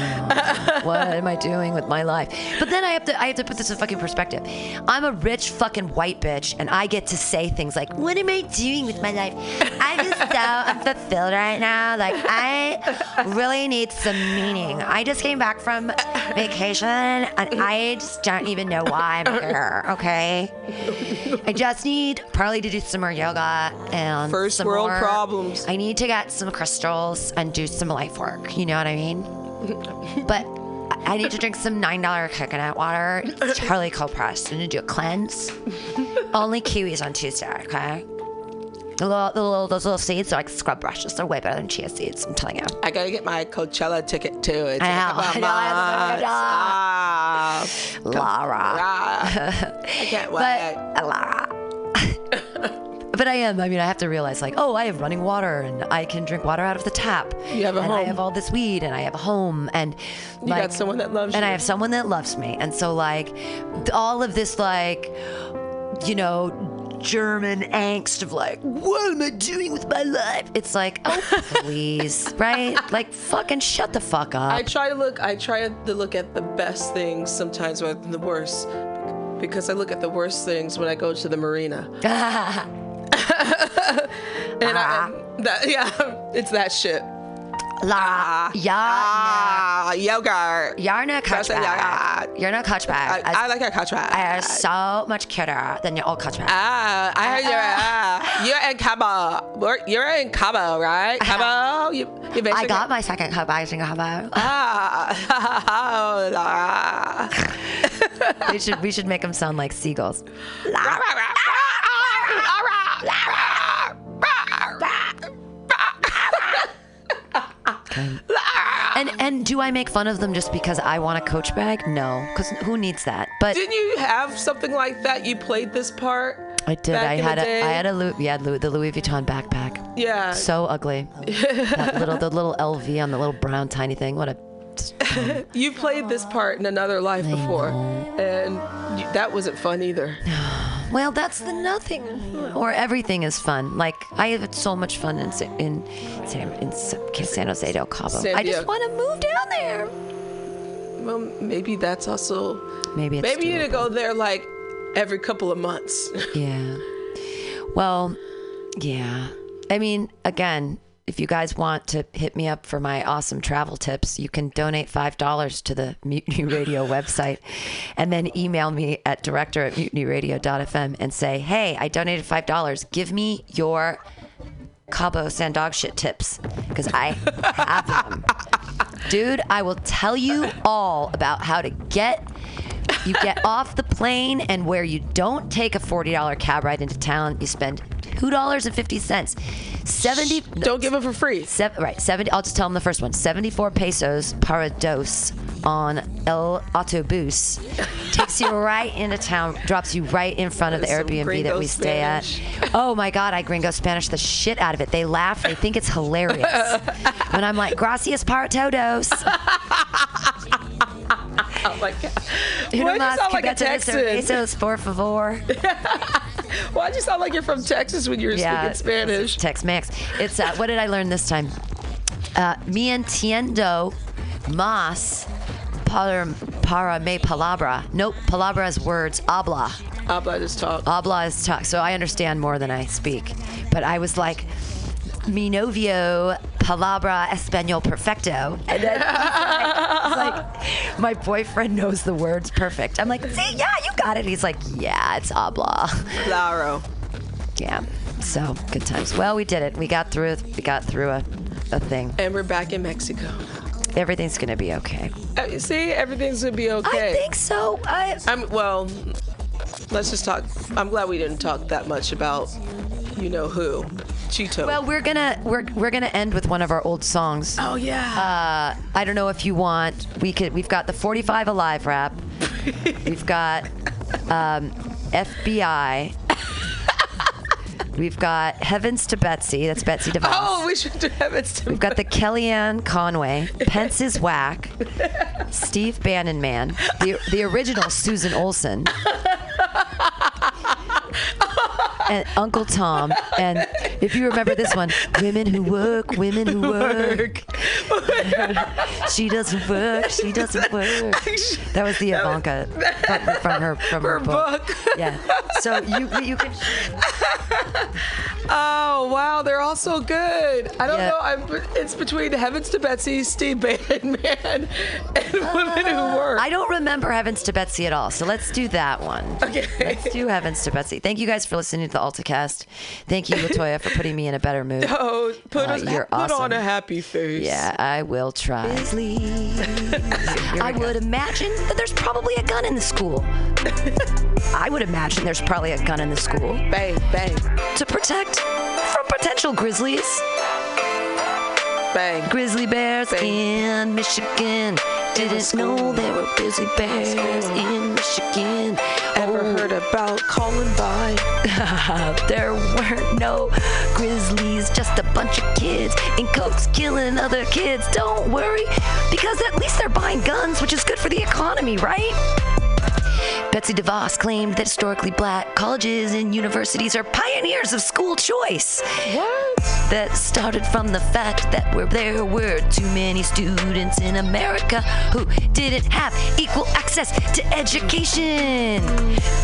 what am I doing with my life? But then I have to, I have to put this in fucking perspective. I'm a rich fucking white bitch, and I get to say things like, what am I doing with my life? I'm just so unfulfilled right now. Like I really need some meaning. I just came back from vacation, and I just don't even know why I'm here. Okay. I just need probably to do some more yoga and First some world more- problems. I need to get some crystals and do some life work. You know what I mean? but I need to drink some nine dollar coconut water. It's Charlie cold pressed. I need to do a cleanse. Only kiwis on Tuesday. Okay. The little, the little, those little seeds are like scrub brushes. They're way better than chia seeds. I'm telling you. I gotta get my Coachella ticket too. It's I know, like I know, I know, Laura. I can't wait. But Lara. But I am. I mean, I have to realize, like, oh, I have running water, and I can drink water out of the tap. You have a and I have all this weed, and I have a home, and You got someone that loves you. and I have someone that loves me, and so like, all of this like, you know. German angst of like, what am I doing with my life? It's like, oh please, right? Like, fucking shut the fuck up. I try to look. I try to look at the best things sometimes rather than the worst, because I look at the worst things when I go to the marina. and I, and that, yeah, it's that shit. La, Ah, yogurt. Yarna That's a Kutchbag. yogurt. Yarna Kutchbag. I, I like a contract. I are so much cuter than your old Kutchbag. Ah, I heard you're ah, you're in Cabo. You're- You're in Cabo, right? Cabo. You, you I got my second cup. I think about. Ah, we should we should make them sound like seagulls. And and do I make fun of them just because I want a coach bag? No, because who needs that? But Didn't you have something like that? You played this part. I did. I had a day? I had a Louis, yeah Louis, the Louis Vuitton backpack. Yeah. So ugly. that little the little LV on the little brown tiny thing. What a You played this part in another life before, and that wasn't fun either. Well, that's the nothing, or everything is fun. Like I have so much fun in in San, in San Jose del Cabo. I just want to move down there. Well, maybe that's also. Maybe it's Maybe you need to go there like every couple of months. Yeah. Well, yeah. I mean, again, if you guys want to hit me up for my awesome travel tips, you can donate $5 to the Mutiny Radio website and then email me at director at mutinyradio.fm and say, hey, I donated $5. Give me your Cabo San Dog shit tips because I have them. Dude, I will tell you all about how to get you get off the plane and where you don't take a $40 cab ride into town, you spend $2.50. 70 Don't give it for free. Seven, right, 70. I'll just tell them the first one. 74 pesos para dos on El Autobus. Takes you right into town, drops you right in front of the Airbnb that we stay Spanish. at. Oh my God, I gringo Spanish the shit out of it. They laugh, they think it's hilarious. when I'm like, gracias para todos. Oh my god. Uno Why'd you sound like a Texan? pesos, por favor. Why'd you sound like you're from Texas when you were speaking Spanish? Tex Mex. It's uh, what did I learn this time? Uh, me entiendo más para, para me palabra. Nope, palabra is words. Habla. Habla just talk. Habla is talk. So I understand more than I speak. But I was like, mi novio palabra español perfecto. And then he's like, my boyfriend knows the words perfect. I'm like, see, yeah, you got it. He's like, yeah, it's habla. Claro. Yeah. So good times. Well, we did it. We got through. it. We got through a, a thing. And we're back in Mexico. Everything's gonna be okay. Uh, see, everything's gonna be okay. I think so. I, I'm well. Let's just talk. I'm glad we didn't talk that much about, you know who, Cheeto. well, we're gonna we're we're gonna end with one of our old songs. oh yeah. Uh, I don't know if you want. We could. We've got the 45 Alive rap. we've got um, FBI. We've got Heavens to Betsy. That's Betsy DeVos. oh, we should do heavens to We've got the Kellyanne Conway, Pence is whack, Steve Bannon man, the the original Susan Olson, and Uncle Tom. And if you remember this one, women who work, women who work. she doesn't work. She doesn't work. That was the Ivanka from, from her from her, Her book. Yeah. So you you can. Oh wow, they're all so good. I don't Yeah. know. I'm, it's between Heavens to Betsy, Steve Bannon Man, and Women Who uh, Work. I don't remember Heavens to Betsy at all, so let's do that one. Okay. Let's do Heavens to Betsy. Thank you guys for listening to the AltaCast. Thank you, Latoya, for putting me in a better mood. Oh, put, Uh, us, you're put on a happy face. Yeah, I will try. I would imagine that there's probably a gun in the school. I would imagine there's probably a gun in the school Bang, bang, to protect from potential grizzlies. bang. Grizzly bears Bang. in Michigan. Didn't know there were busy bears in Michigan. Ever Oh. heard about Columbine? there weren't no grizzlies, just a bunch of kids in coats killing other kids. Don't worry, because at least they're buying guns, which is good for the economy, right? Betsy DeVos claimed that historically black colleges and universities are pioneers of school choice. What? That started from the fact that where there were too many students in America who didn't have equal access to education.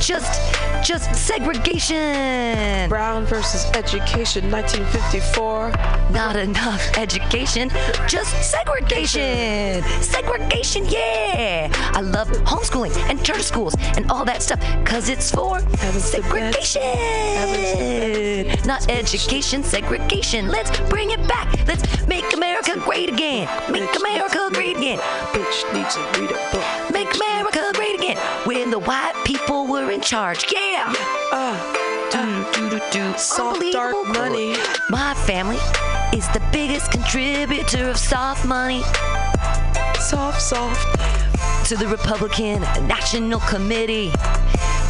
Just, just segregation. Brown versus Education, 1954. Not enough education, just segregation. Segregation, yeah. I love homeschooling and charter schools and all that stuff because it's for segregation. Not education, segregation. Let's bring it back. Let's make America great again. Make America great again. Bitch needs to read a book. Make America great again. When the white people were in charge. Yeah. Ah, Do, do, do, do. Soft, dark money. My family is the biggest contributor of soft money soft, soft. To the Republican National Committee.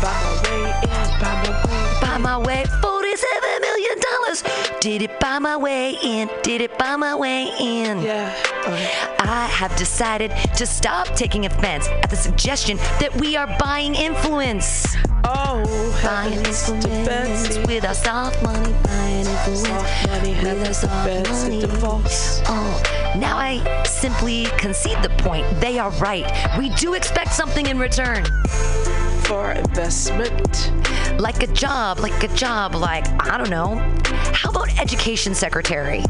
By my way in, by my way. By my way, $47 million. Did it by my way in, did it by my way in. Yeah. Okay. I have decided to stop taking offense at the suggestion that we are buying influence. Oh, Buying influence with our soft money. Buying influence Soft money, with our soft money. Oh, now I simply concede the point. They are right. We do expect something in return. For investment. Like a job, like a job, like, I don't know. How about education secretary?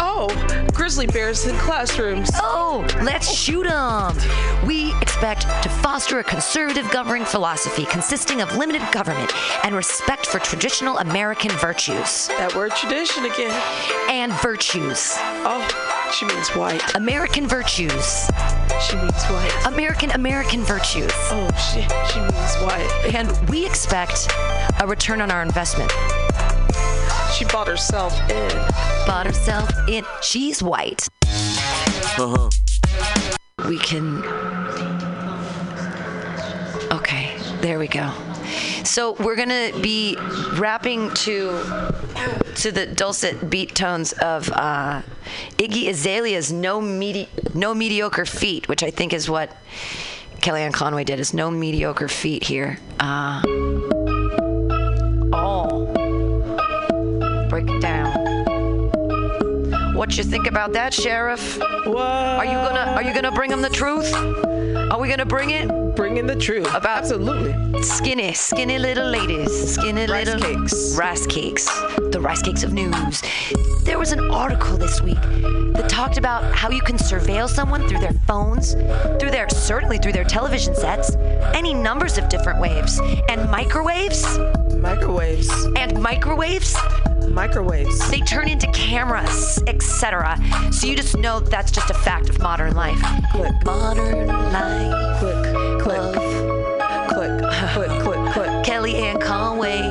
Oh, grizzly bears in classrooms. Oh, let's shoot them. We expect to foster a conservative governing philosophy consisting of limited government and respect for traditional American virtues. That word tradition again. And virtues. Oh, she means white. American virtues. She means white. American American virtues. Oh, she, she means white. And we expect a return on our investment. She bought herself in. Bought herself in. She's white. Uh-huh. We can. Okay, there we go. So we're gonna be rapping to to the dulcet beat tones of uh, Iggy Azalea's "No Medi- No Mediocre Feet," which I think is what Kellyanne Conway did. Is no mediocre feet here. Uh, break it down. What you think about that, Sheriff? What? Are you gonna Are you gonna bring him the truth? Are we gonna bring it? Bring bringing the truth? About- Absolutely. Skinny, skinny little ladies, skinny Rice little cakes. rice cakes, the rice cakes of news. There was an article this week that talked about how you can surveil someone through their phones, through their certainly through their television sets, any numbers of different waves, and microwaves, Microwaves. and microwaves. Microwaves. They turn into cameras, etc. So you just know that's just a fact of modern life. Click. Modern life. Click. Click. Click. Click. Click. Click. Kellyanne Conway.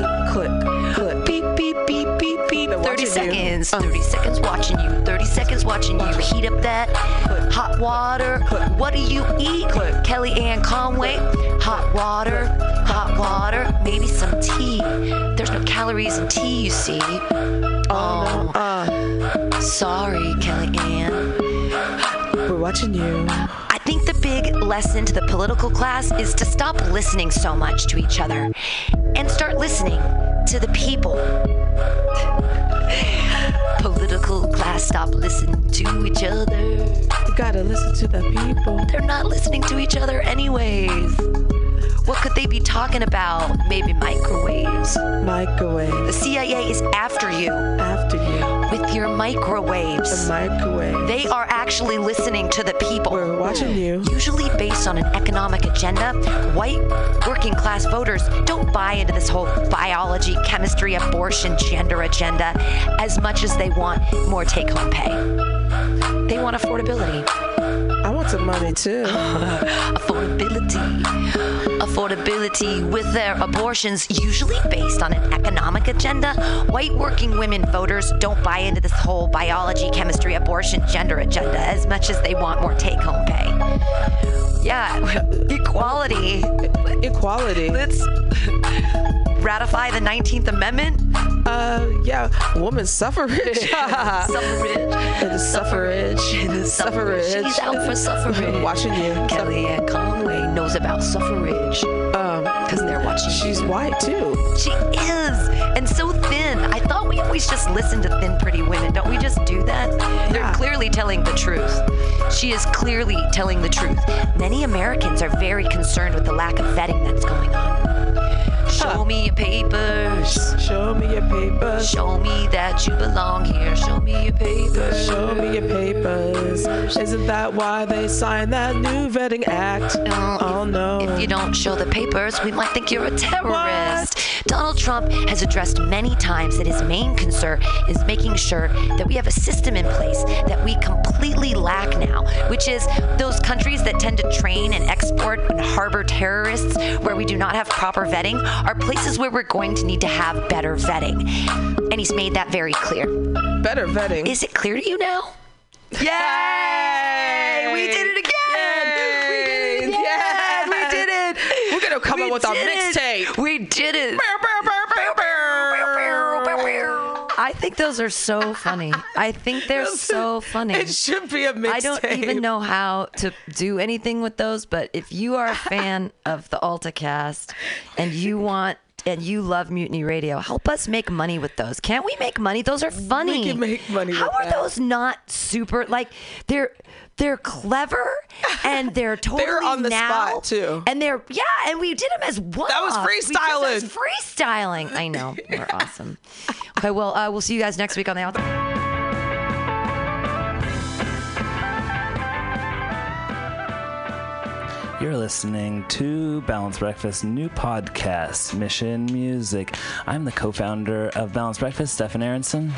30 watching you. seconds. Uh. 30 seconds watching you. 30 seconds watching you. Heat up that hot water. What do you eat? Kellyanne Conway. Hot water. Hot water. Maybe some tea. There's no calories in tea, you see. Oh, Uh, sorry, Kellyanne. we're watching you. I think the big lesson to the political class is to stop listening so much to each other and start listening to the people. Political class, stop listening to each other. You gotta listen to the people. They're not listening to each other, anyways. What could they be talking about? Maybe microwaves. Microwave. The CIA is after you After you. With your The microwaves. microwave. They are actually listening to the people. We're watching you. usually based on an economic agenda, white working class voters don't buy into this whole biology, chemistry, abortion, gender agenda as much as they want more take home pay. They want affordability. Some some money too. affordability. Affordability with their abortions, usually based on an economic agenda. White working women voters don't buy into this whole biology, chemistry, abortion, gender agenda as much as they want more take home pay. Yeah, equality. Equality. Let's ratify the 19th Amendment. Uh, yeah, woman suffrage. Suffrage. the suffrage. The suffrage. She's out for suffrage. Watching you. Kellyanne Conway knows about suffrage Um, because they're watching. she's you. white too. She is, and so thin. I thought we always just listen to thin, pretty women. Don't we just do that? They're clearly telling the truth. She is clearly telling the truth. Many Americans are very concerned with the lack of vetting that's going on. Show me your papers. Show me your papers. Show me that you belong here. Show me your papers. Show me your papers. Isn't that why they signed that new vetting act? Uh, Oh no. If you don't show the papers, we might think you're a terrorist. Donald Trump has addressed many times that his main concern is making sure that we have a system in place that we completely lack now, which is those countries that tend to train and export and harbor terrorists where we do not have proper vetting are places where we're going to need to have better vetting. And he's made that very clear. Better vetting. Is it clear to you now? Yay! We did it again! We did it again! Yay! We did it! We're gonna come We up with our mixtape. We did it! I think those are so funny. I think they're so funny. It should be a mixtape. I don't even know how to do anything with those, but if you are a fan of the AltaCast and you want and you love Mutiny Radio, help us make money with those. Can't we make money? Those are funny. We can make money How are that. those not super like they're they're clever and they're totally They're on the now, spot, too. And they're yeah, and we did them as one. That was freestyling. We freestyling. I know. We're awesome. Okay, well, uh, we'll see you guys next week on the Alta. You're listening to Balanced Breakfast new podcast, Mission Music. I'm the co-founder of Balanced Breakfast, Stefan Aronson.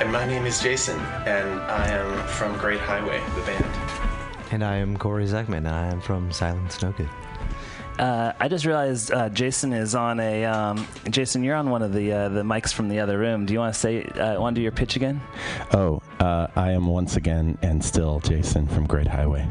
And my name is Jason, and I am from Great Highway, the band. And I am Corey Zuckman. and I am from Silent No Good. Uh, I just realized uh, Jason is on a. Um, Jason, you're on one of the uh, the mics from the other room. Do you want to say? Uh, want to do your pitch again? Oh, uh, I am once again and still Jason from Great Highway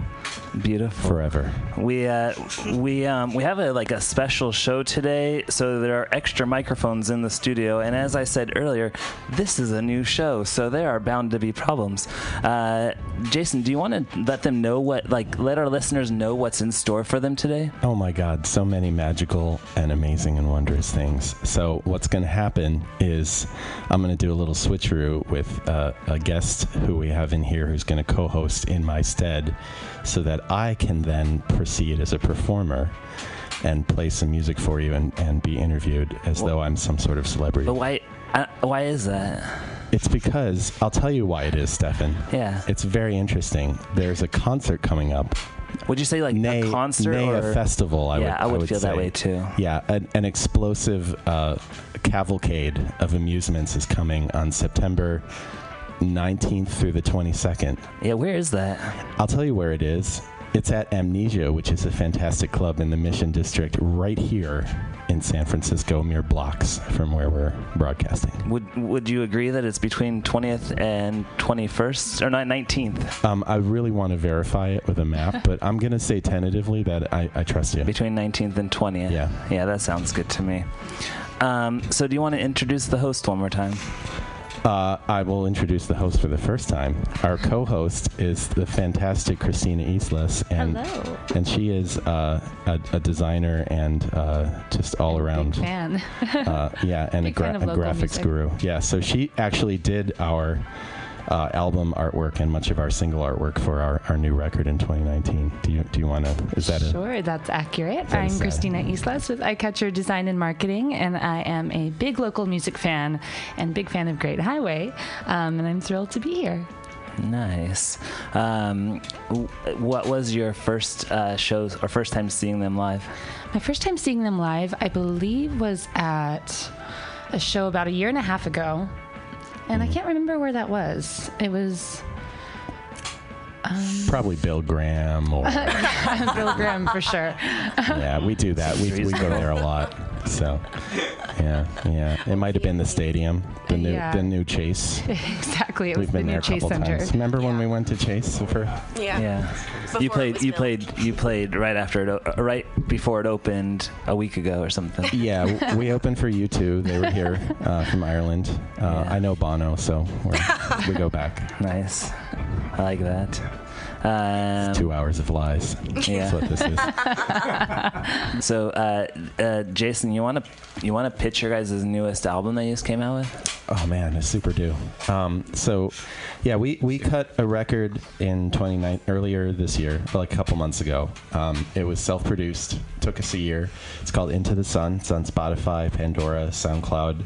Beautiful. forever. We uh, we um, we have a like a special show today, so there are extra microphones in the studio. And as I said earlier, this is a new show, so there are bound to be problems. Uh, Jason, do you want to let them know what like let our listeners know what's in store for them today? Oh my God, so many magical and amazing and wondrous things. So, what's going to happen is I'm going to do a little switcheroo with uh, a guest who we have in here who's going to co host in my stead so that I can then proceed as a performer and play some music for you and, and be interviewed as though I'm some sort of celebrity. But why uh, why is that? It's because I'll tell you why it is, Stefan. Yeah. It's very interesting. There's a concert coming up. Would you say like nay, a concert nay or a festival? I Yeah, would, I would feel that way too. Yeah, an, an explosive uh, cavalcade of amusements is coming on September 19th through the 22nd. Yeah, where is that? I'll tell you where it is. It's at Amnesia, which is a fantastic club in the Mission District, right here in San Francisco, mere blocks from where we're broadcasting. Would Would you agree that it's between 20th and 21st or not 19th? Um, I really want to verify it with a map, but I'm going to say tentatively that I, I trust you. Between 19th and 20th. Yeah. Yeah, that sounds good to me. Um, so, do you want to introduce the host one more time? Uh, I will introduce the host for the first time. Our co-host is the fantastic Christina Islas, and Hello. and she is uh, a, a designer and uh, just all around. Big fan. Uh, yeah, and a, gra- a graphics music. guru. Yeah, so she actually did our uh, album artwork and much of our single artwork for our, our new record in 2019. Do you do you want to? Is that a? Sure, that's accurate. That is, I'm Christina Islas with Eyecatcher Design and Marketing, and I am a big local music fan and big fan of Great Highway, um, and I'm thrilled to be here. Nice. Um, w- what was your first uh, shows or first time seeing them live? My first time seeing them live, I believe, was at a show about a year and a half ago, and I can't remember where that was. It was. Um, Probably Bill Graham or Bill Graham for sure. yeah, we do that. We, we go there a lot. So yeah, yeah. It might have been the stadium, the new Yeah. the new Chase. exactly. It We've the been new there a Chase couple Center. times. Remember when we went to Chase for? Yeah. Yeah. Before you played. You played. You played right after it. o- uh, Right before it opened a week ago or something. Yeah, w- we opened for U2. They were here uh, from Ireland. Uh, I know Bono, so we're, we go back. Nice. I like that. Um, Two hours of lies. Yeah. That's what this is. So, uh, uh, Jason, you want to you want to pitch your guys' newest album that you just came out with? Oh man, it's super due. Um, so, yeah, we, we cut a record in 29 earlier this year, like a couple months ago. Um, it was self-produced. Took us a year. It's called Into the Sun. It's on Spotify, Pandora, SoundCloud,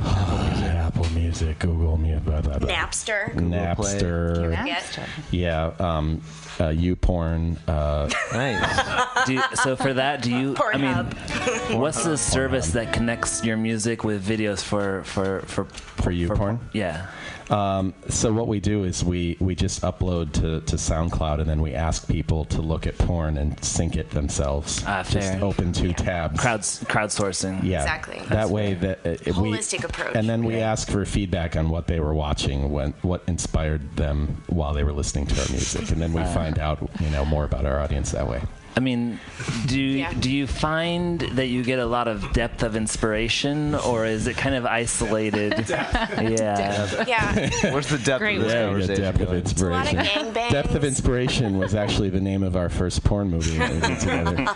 Apple Music, Google Music, blah blah blah. Napster. Napster. Yes. Yeah, um, uh, YouPorn. Uh, Nice. Do you, so for that, do you? I mean, Pornhub. what's the service that connects your music with videos for for for for YouPorn. Yeah. Um, so what we do is we, we just upload to, to SoundCloud and then we ask people to look at porn and sync it themselves. Ah, Just open two tabs. Crowds crowdsourcing. Yeah. Exactly. That way that uh, it- we Holistic approach. and then we ask for feedback on what they were watching, when what inspired them while they were listening to our music, and then we Uh. find out you know more about our audience that way. I mean, do you, Yeah. do you find that you get a lot of depth of inspiration, or is it kind of isolated? yeah. Yeah. What's the depth Great of this word. Yeah, we got depth of inspiration. A lot of. Depth of inspiration was actually the name of our first porn movie that we did together.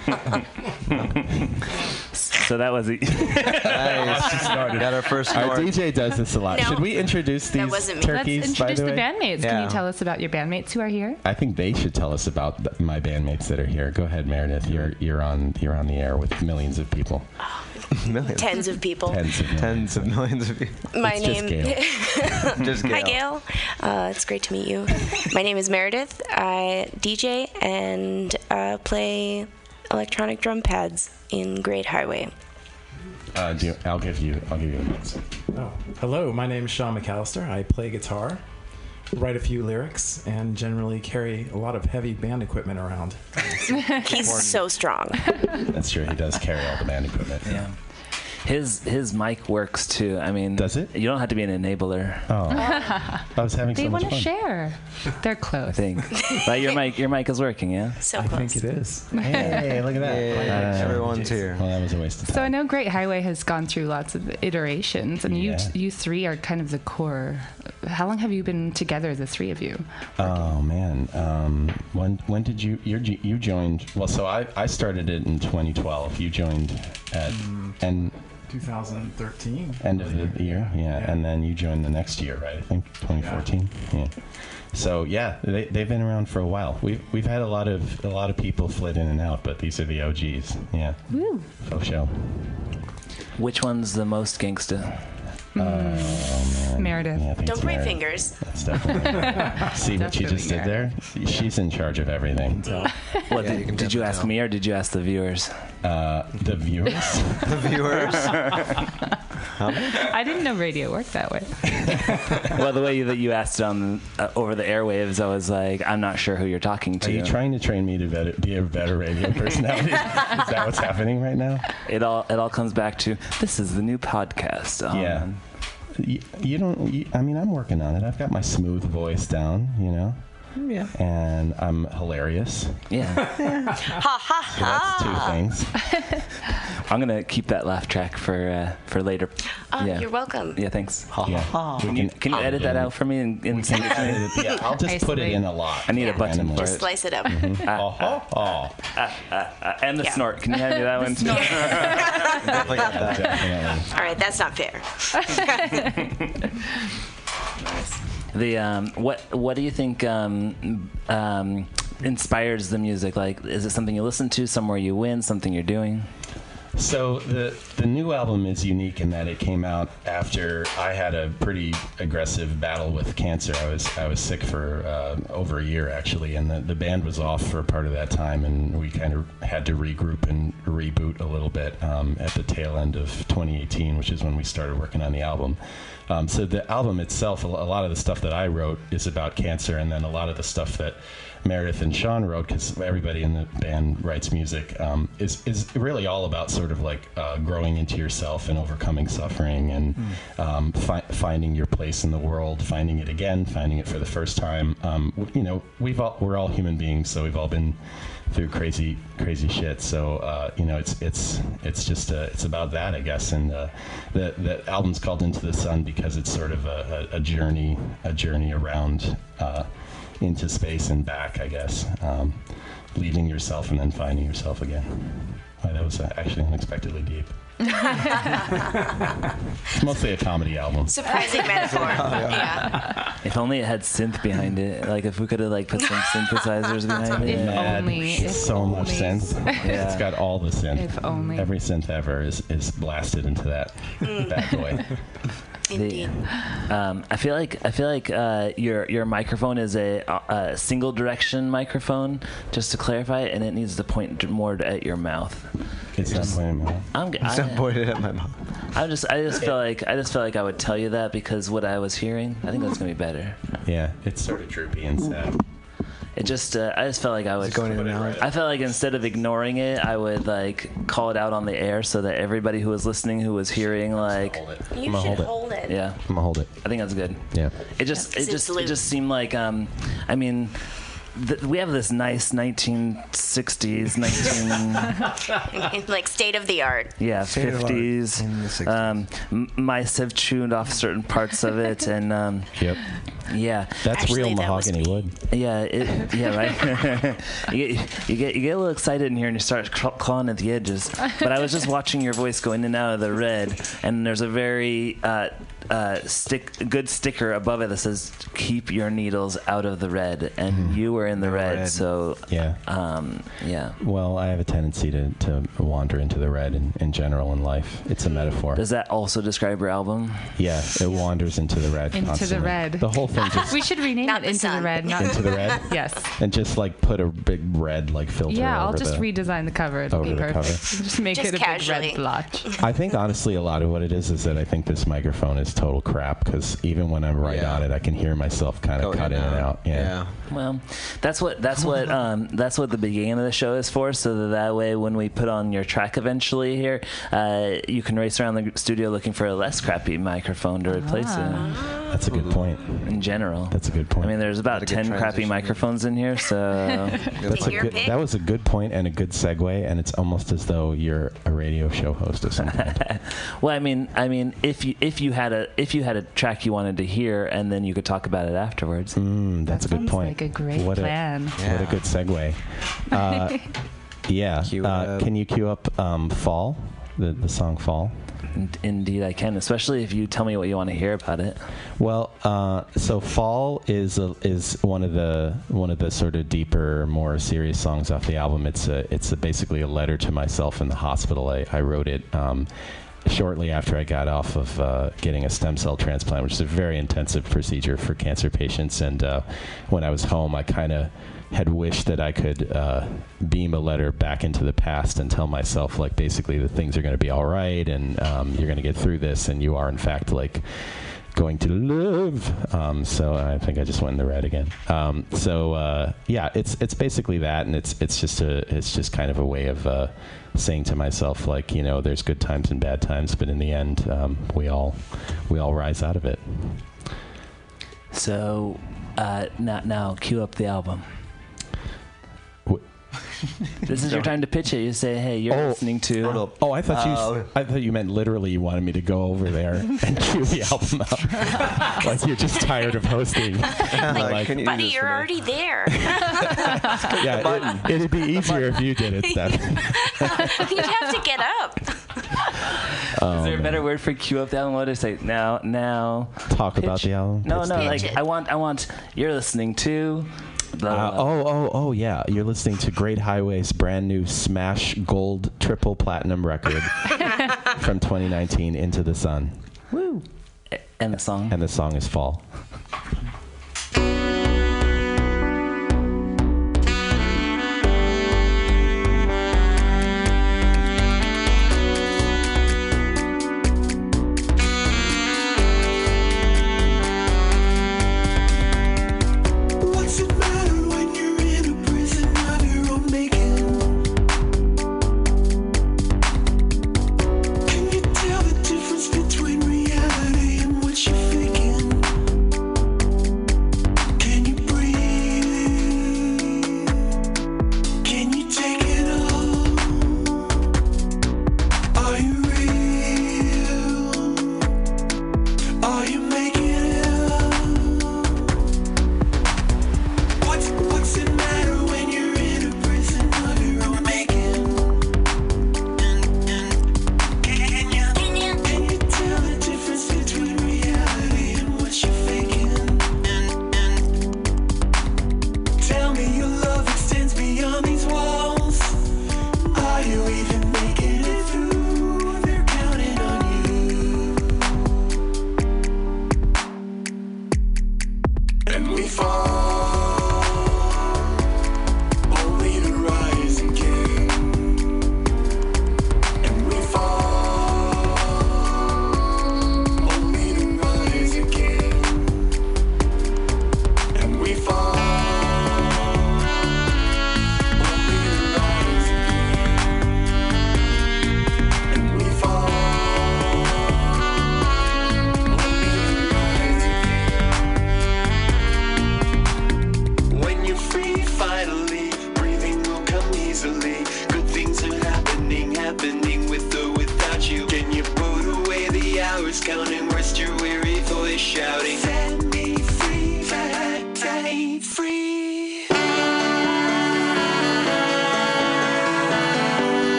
So that was it. Nice. Got our first Our snort. DJ does this a lot. No. Should we introduce these wasn't me. Let's Let's turkeys? by introduce the the, way, bandmates. Can you tell us about your bandmates who are here? I think they should tell us about th- my bandmates that are here. Go ahead, Meredith. You're you're on you're on the air with millions of people, Millions. Tens of people. tens of millions. Tens of millions of people. My It's just name. Gail. Just Hi, Gail. Gail. Uh, it's great to meet you. My name is Meredith. I DJ and uh, play electronic drum pads in Great Highway. Uh, do you, I'll give you I'll give you a minute. Oh, hello. My name is Sean McAllister. I play guitar, write a few lyrics, and generally carry a lot of heavy band equipment around. He's so strong. That's true. He does carry all the band equipment. Yeah. His his mic works too. I mean, Does it? You don't have to be an enabler. Oh, I was having They so much want to share. They're close. I think. but your mic your mic is working, yeah. So I close. think it is. Hey, look at that. Yeah, Uh, everyone's here. Well, that was a waste of time. So I know Great Highway has gone through lots of iterations, and Yeah. you you three are kind of the core. How long have you been together, the three of you? Oh man, um, when when did you you're, you joined? Well, so I I started it in 2012. You joined at end 2013. end of the year, yeah, Yeah. and then you joined the next year, right? I think 2014. Yeah. So yeah, they they've been around for a while. We've we've had a lot of a lot of people flit in and out, but these are the OGs. Yeah. Woo. Faux show. Which one's the most gangsta? Oh man. Meredith. Yeah, Don't it's point fingers. That's definitely. See what she just did there? She's in charge of everything. What Yeah, did, you did you ask tell. me or did you ask the viewers? Uh, the viewers. The viewers. I didn't know radio worked that way. well, the way you, that you asked it on uh, over the airwaves, I was like, I'm not sure who you're talking to. Are you trying to train me to better, be a better radio personality? Is that what's happening right now? It all it all comes back to this is the new podcast. Um, Yeah. You, you don't. You, I mean, I'm working on it. I've got my smooth voice down. You know. Yeah. And I'm hilarious. Yeah. Ha ha So that's two things. I'm gonna keep that laugh track for uh, for later. Oh, yeah. You're welcome. Yeah, thanks. Yeah. Can you, can you edit that out for me and, and send it to me? Yeah, I'll just put it in a lot. I need a button randomly. for Just it. slice it up. Mm-hmm. Ah, uh-huh. ah, oh, oh, oh. Uh, and the Yeah. snort. Can you hand me that one too? Definitely that. Definitely. All right, that's not fair. The um, what what do you think um, um, inspires the music? Like, is it something you listen to, somewhere you win, something you're doing? So the the new album is unique in that it came out after I had a pretty aggressive battle with cancer. I was I was sick for uh, over a year actually, and the, the band was off for part of that time, and we kind of had to regroup and reboot a little bit um, at the tail end of 2018, which is when we started working on the album. Um, so the album itself, a lot of the stuff that I wrote is about cancer, and then a lot of the stuff that Meredith and Sean wrote, because everybody in the band writes music, um, is is really all about sort of like uh, growing into yourself and overcoming suffering and um, fi- finding your place in the world, finding it again, finding it for the first time. Um, you know, we've all, we're all human beings, so we've all been through crazy crazy shit. So uh, you know, it's it's it's just uh, it's about that, I guess. And uh, the the album's called Into the Sun because it's sort of a, a, a journey a journey around uh, into space and back, I guess. Um, leaving yourself and then finding yourself again. Wow, that was uh, actually unexpectedly deep. It's mostly a comedy album. Surprising metaphor. yeah. If only it had synth behind it. Like if we could have like put some synthesizers behind it. If Mad. only, if so much only. synth. Yeah. It's got all the synth. If only. Every synth ever is, is blasted into that bad boy. Indeed. Um, I feel like I feel like uh, your your microphone is a, a single direction microphone. Just to clarify, and it needs to point more at your mouth. It's not playing well. I'm, g- Stop I, pointing at my mom. I just I just feel like I just feel like I would tell you that because what I was hearing, I think that's gonna be better. Yeah, it's sort of droopy and sad. It just uh, I just felt like I would. going in and out? I felt like instead of ignoring it, I would like call it out on the air so that everybody who was listening, who was hearing, like, You I'ma should hold it. hold it. yeah, I'm gonna hold it. I think that's good. Yeah. It just Yeah, it 'cause just it's it just seemed like um I mean th- we have this nice 1960s 19 like state of the art. yeah State of art 50s in the 60s. um m- mice have chewed off certain parts of it and um Yep. Yeah That's Actually, real that mahogany wood. yeah, it, yeah, right. you, get, you get you get a little excited in here and you start cl- clawing at the edges. But I was just watching your voice go in and out of the red, and there's a very uh, uh, stick good sticker above it that says "Keep your needles out of the red," and you were in the red, red. so Yeah. um, yeah. Well, I have a tendency to, to wander into the red in, in general in life. It's a metaphor. Does that also describe your album? Yeah, it wanders into the red. Into the red. The whole thing just We should rename Not it into the sun. red. Not into the red, yes. and just like put a big red like filter. Yeah, I'll just the, redesign the cover. It'll over be the perfect. cover. Just make Just it a casually. big red blotch. I think honestly, a lot of what it is is that I think this microphone is total crap because even when I'm right Yeah. on it, I can hear myself kind of Go cut in and out. Yeah. Well, that's what that's what um, that's what the beginning of the show is for, so that that way when we put on your track eventually here, uh, you can race around the studio looking for a less crappy microphone to replace Ah. That's a good point. it. In general, That's a good point. I mean, there's about Not a good ten crappy transition. microphones in here, so That's a Your good, pick. that was a good point and a good segue, and it's almost as though you're a radio show host or something. well, I mean, I mean, if you if you had a if you had a track you wanted to hear, and then you could talk about it afterwards. Mm, that's a good Sounds point. like a great what plan. A, What a good segue. Uh, yeah. Cue Uh, up. can you cue up um, "Fall"? The the song "Fall." In- Indeed, I can, especially if you tell me what you want to hear about it. Well, uh, so "Fall" is a, is one of the one of the sort of deeper, more serious songs off the album. It's a it's a, basically a letter to myself in the hospital. I, I wrote it. Um, Shortly after I got off of uh, getting a stem cell transplant, which is a very intensive procedure for cancer patients, and uh, when I was home, I kind of had wished that I could uh, beam a letter back into the past and tell myself, like, basically, that things are going to be all right, and um, you're going to get through this, and you are, in fact, like going to live. Um, so I think I just went in the red again. Um, so uh, yeah, it's it's basically that, and it's it's just a it's just kind of a way of uh, saying to myself like you know there's good times and bad times, but in the end um, we all we all rise out of it. So uh, now now cue up the album. Wh- This is your time to pitch it. You say, "Hey, you're Oh. listening to." Oh, I thought Uh, you I thought you meant literally you wanted me to go over there and cue the album up. like you're just tired of hosting. You're like, can you do Buddy, this you're for me? already there. yeah, it, it'd be easier if you did it, Steph. You'd have to get up. is there a better word for cue up the album? What do I say? Now, now. Talk about pitch- the album. No, Pitch no. the Like it. I want, I want. You're listening to. The, Uh, oh, oh, oh, yeah. You're listening to Great Highway's brand new Smash Gold Triple Platinum record from 2019, Into the Sun. Woo. And the song. And the song is Fall.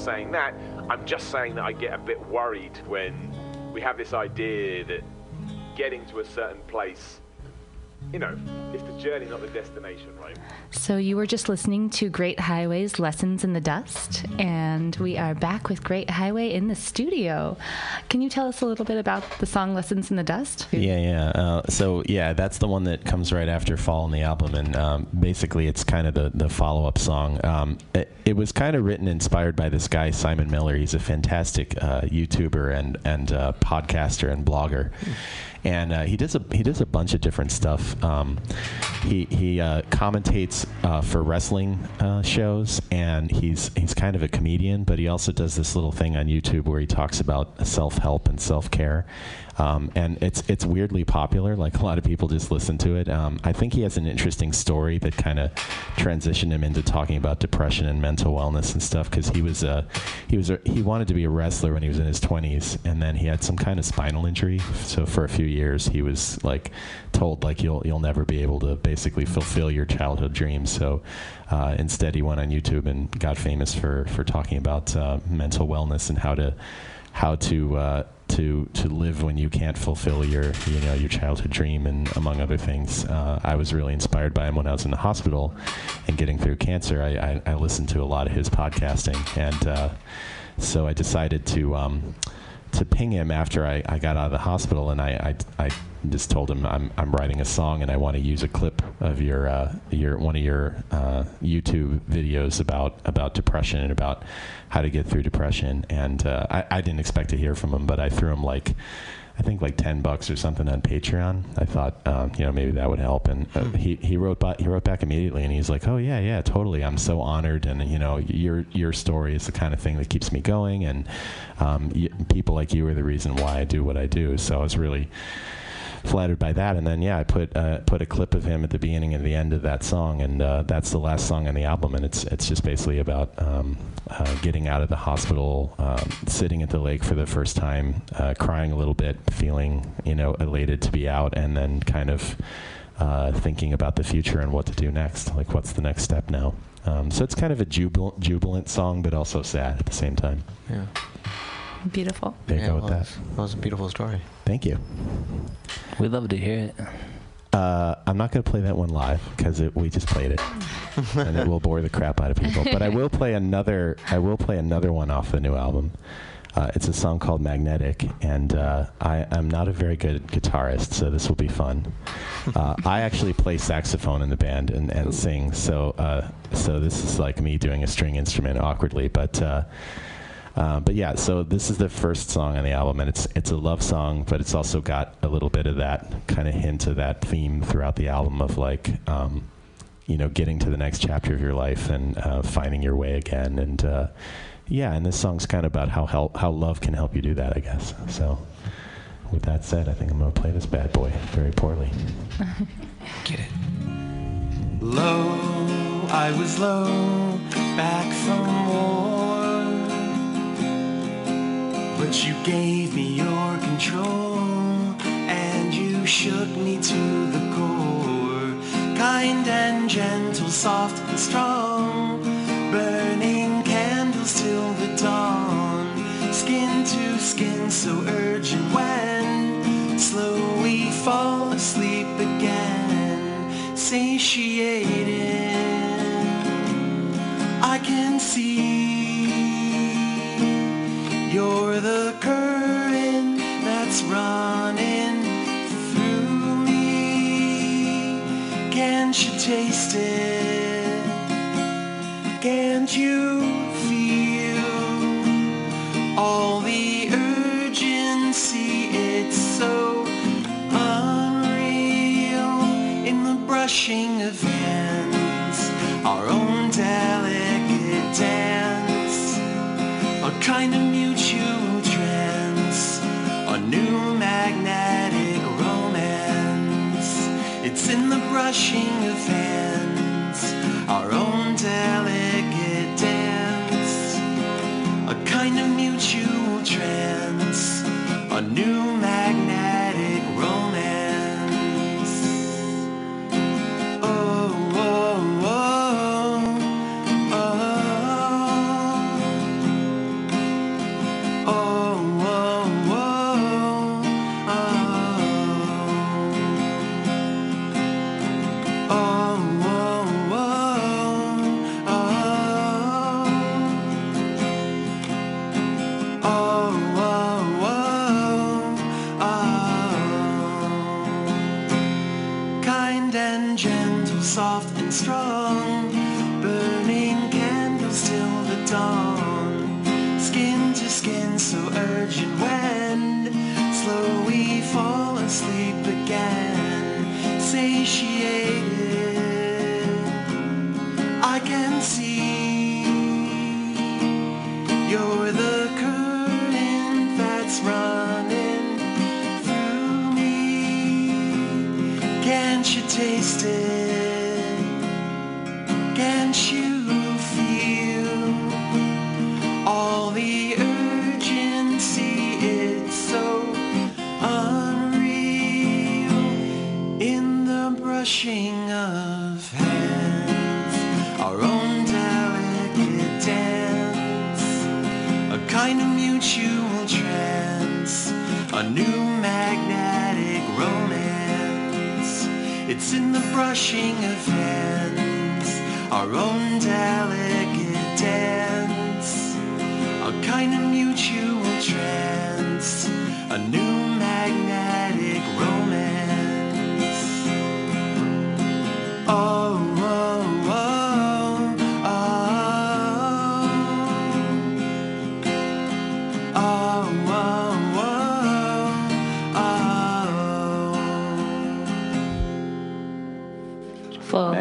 Saying that. I'm just saying that I get a bit worried when we have this idea that getting to a certain place, you know, it's the journey, not the destination, right? So, you were just listening to Great Highways Lessons in the Dust, and we are back with Great Highway in the studio. Can you tell us a little bit about the song Lessons in the Dust? Yeah, yeah. Uh, so yeah, that's the one that comes right after "Fall" in the album, and um, basically it's kind of the the follow up song. Um, it, it was kind of written inspired by this guy Simon Miller. He's a fantastic uh, YouTuber and and uh, podcaster and blogger. And uh, he does a he does a bunch of different stuff. Um, he he uh, commentates uh, for wrestling uh, shows, and he's he's kind of a comedian. But he also does this little thing on YouTube where he talks about self help and self care. Um, and it's it's weirdly popular. Like a lot of people just listen to it. Um, I think he has an interesting story that kind of transitioned him into talking about depression and mental wellness and stuff. Because he was a he was a, he wanted to be a wrestler when he was in his 20s, and then he had some kind of spinal injury. So for a few years, he was like told like you'll you'll never be able to basically fulfill your childhood dreams. So uh, instead, he went on YouTube and got famous for for talking about uh, mental wellness and how to how to uh, to to live when you can't fulfill your you know your childhood dream and among other things. Uh, I was really inspired by him when I was in the hospital and getting through cancer. I, I, I listened to a lot of his podcasting, and uh, so I decided to. Um, to ping him after I, I got out of the hospital, and I, I, I just told him I'm, I'm writing a song and I want to use a clip of your uh, your one of your uh, YouTube videos about about depression and about how to get through depression. And uh, I, I didn't expect to hear from him, but I threw him like I think like ten bucks or something on Patreon. I thought um, you know maybe that would help, and uh, he he wrote back he wrote back immediately, and he's like, oh yeah yeah totally, I'm so honored, and you know your your story is the kind of thing that keeps me going, and um, y- people like you are the reason why I do what I do. So I was really flattered by that. And then yeah, I put uh, put a clip of him at the beginning and the end of that song, and uh, that's the last song on the album. And it's it's just basically about um, uh, getting out of the hospital, um, sitting at the lake for the first time, uh, crying a little bit, feeling you know elated to be out, and then kind of. Uh, thinking about the future and what to do next, like what's the next step now. Um, so it's kind of a jubilant, jubilant song, but also sad at the same time. Yeah. Beautiful. There you Yeah, go it with that. That was a beautiful story. Thank you. We'd love to hear it. Uh, I'm not going to play that one live because we just played it, and it will bore the crap out of people. But I will play another. I will play another one off the new album. Uh, it's a song called Magnetic, and uh, I am not a very good guitarist, so this will be fun. Uh, I actually play saxophone in the band and, and sing, so uh, so this is like me doing a string instrument awkwardly, but. Uh, but yeah, so this is the first song on the album, and it's it's a love song, but it's also got a little bit of that kind of hint of that theme throughout the album of like, um, you know, getting to the next chapter of your life and uh, finding your way again, and uh, yeah, and this song's kind of about how help, how love can help you do that, I guess. So, with that said, I think I'm gonna play this bad boy very poorly. Get it. Low, I was low, back from war. But you gave me your control, and you shook me to the core. Kind and gentle, soft and strong, burning candles till the dawn. Skin to skin, so urgent when slow we fall asleep again, satiated. I can see you're the current that's running through me. Can't you taste it? Can't you feel all the urgency? It's so unreal in the brushing of hands, our own delicate dance, a kind of of hands, our own delicate dance, a kind of mutual trance, a new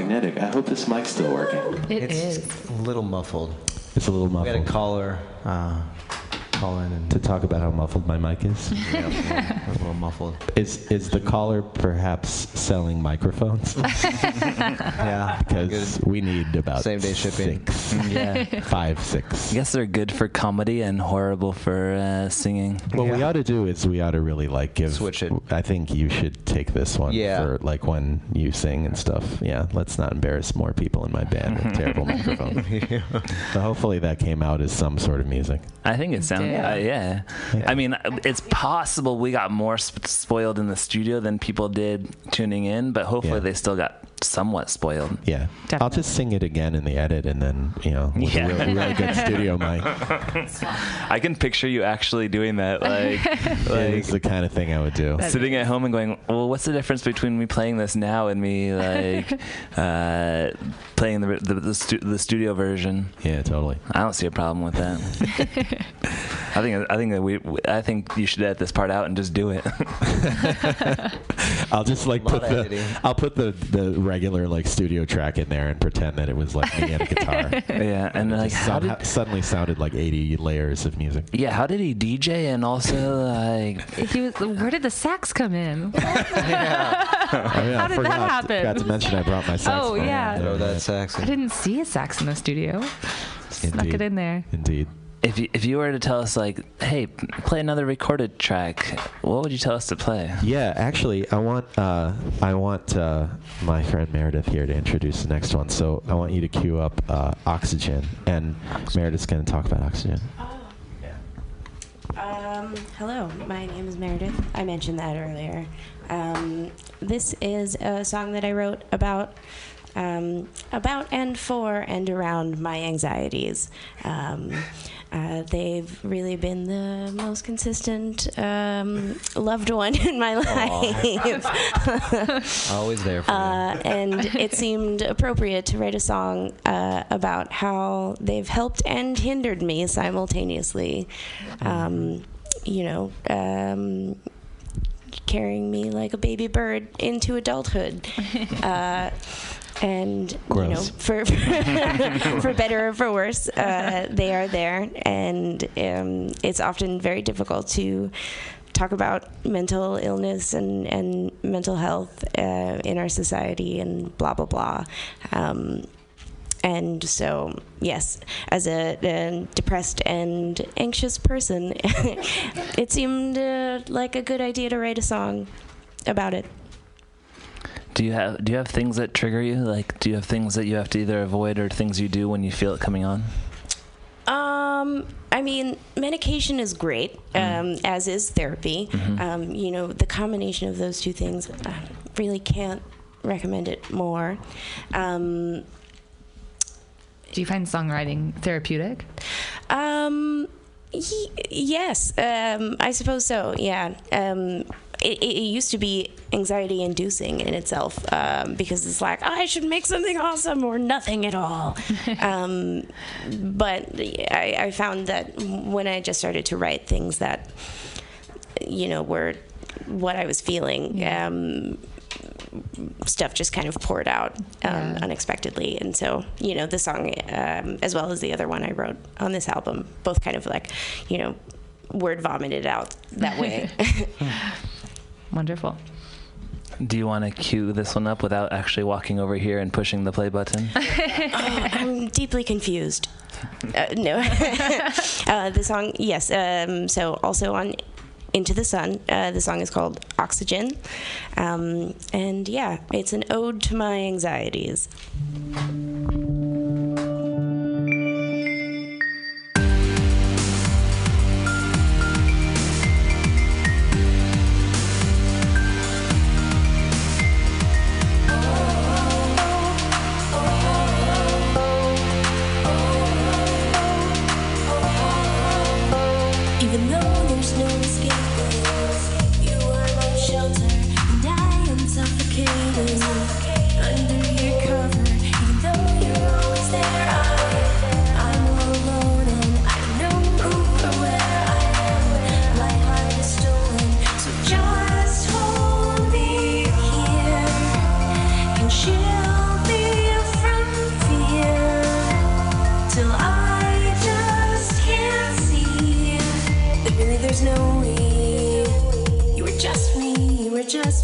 Magnetic. I hope this mic's still working. It it's is. a little muffled. It's a little muffled. We muffled. had a caller uh, call in and to talk about how muffled my mic is. yeah, a little muffled. Is is the caller perhaps selling microphones? Yeah, because we need about Same day shipping. Six. Yeah. Five, six. I guess they're good for comedy and horrible for uh, singing. What we ought to do is we ought to really like give. Switch it. I think you should take this one Yeah. for like when you sing and stuff. Yeah, let's not embarrass more people in my band with terrible microphones. So hopefully that came out as some sort of music. I think it sounds Yeah. uh, yeah. I mean, it's possible we got more sp- spoiled in the studio than people did tuning in, but hopefully Yeah. they still got somewhat spoiled. Yeah, I'll just sing it again in the edit, and then you know, with Yeah. a real, really good studio mic. I can picture you actually doing that, like, like it's the kind of thing I would do. sitting at home and going, "Well, what's the difference between me playing this now and me like uh, playing the the, the, stu- the studio version?" Yeah, totally. I don't see a problem with that. I think I think that we I think you should edit this part out and just do it. I'll just like put the editing. I'll put the the regular like studio track in there and pretend that it was like me and a guitar. yeah, and It like just how somehow- did suddenly sounded like 80 layers of music. yeah how did he DJ and also like He was, where did the sax come in? Oh, yeah, How I did that forgot, happen? Forgot to mention I brought my saxophone. Oh, yeah. Throw that sax I didn't see a sax in the studio. Snuck it in there. Indeed. If you, if you were to tell us like hey play another recorded track what would you tell us to play Yeah, actually, I want uh, I want uh, my friend Meredith here to introduce the next one. So I want you to cue up uh, Oxygen, and Meredith's going to talk about Oxygen. Um, hello, my name is Meredith. I mentioned that earlier. Um, this is a song that I wrote about um, about and for and around my anxieties. Uh, they've really been the most consistent um, loved one in my life. Always there for Uh, and it seemed appropriate to write a song uh, about how they've helped and hindered me simultaneously. Um, you know, um, carrying me like a baby bird into adulthood. And you know, Gross. for for better or for worse, uh, they are there, and um, it's often very difficult to talk about mental illness and, and mental health uh, in our society and blah blah blah. Um, and so, yes, as a, a depressed and anxious person, it seemed uh, like a good idea to write a song about it. Do you have do you have things that trigger you like do you have things that you have to either avoid or things you do when you feel it coming on Um, I mean, medication is great, um, as is therapy. Um, you know, the combination of those two things, I really can't recommend it more. Um, Do you find songwriting therapeutic? Um, y- yes, um, I suppose so. Yeah. Um, it, it used to be anxiety inducing in itself um, because it's like I should make something awesome or nothing at all. um, but I, I found that when I just started to write things that you know were what I was feeling, um, stuff just kind of poured out um, unexpectedly. And so, you know, the song, um, as well as the other one I wrote on this album, both kind of like, you know, word vomited out that way. Wonderful. Do you want to cue this one up without actually walking over here and pushing the play button? oh, I'm deeply confused. Uh, no. uh, the song, yes. Um, so also on Into the Sun, uh, the song is called Oxygen. Um, and yeah, it's an ode to my anxieties.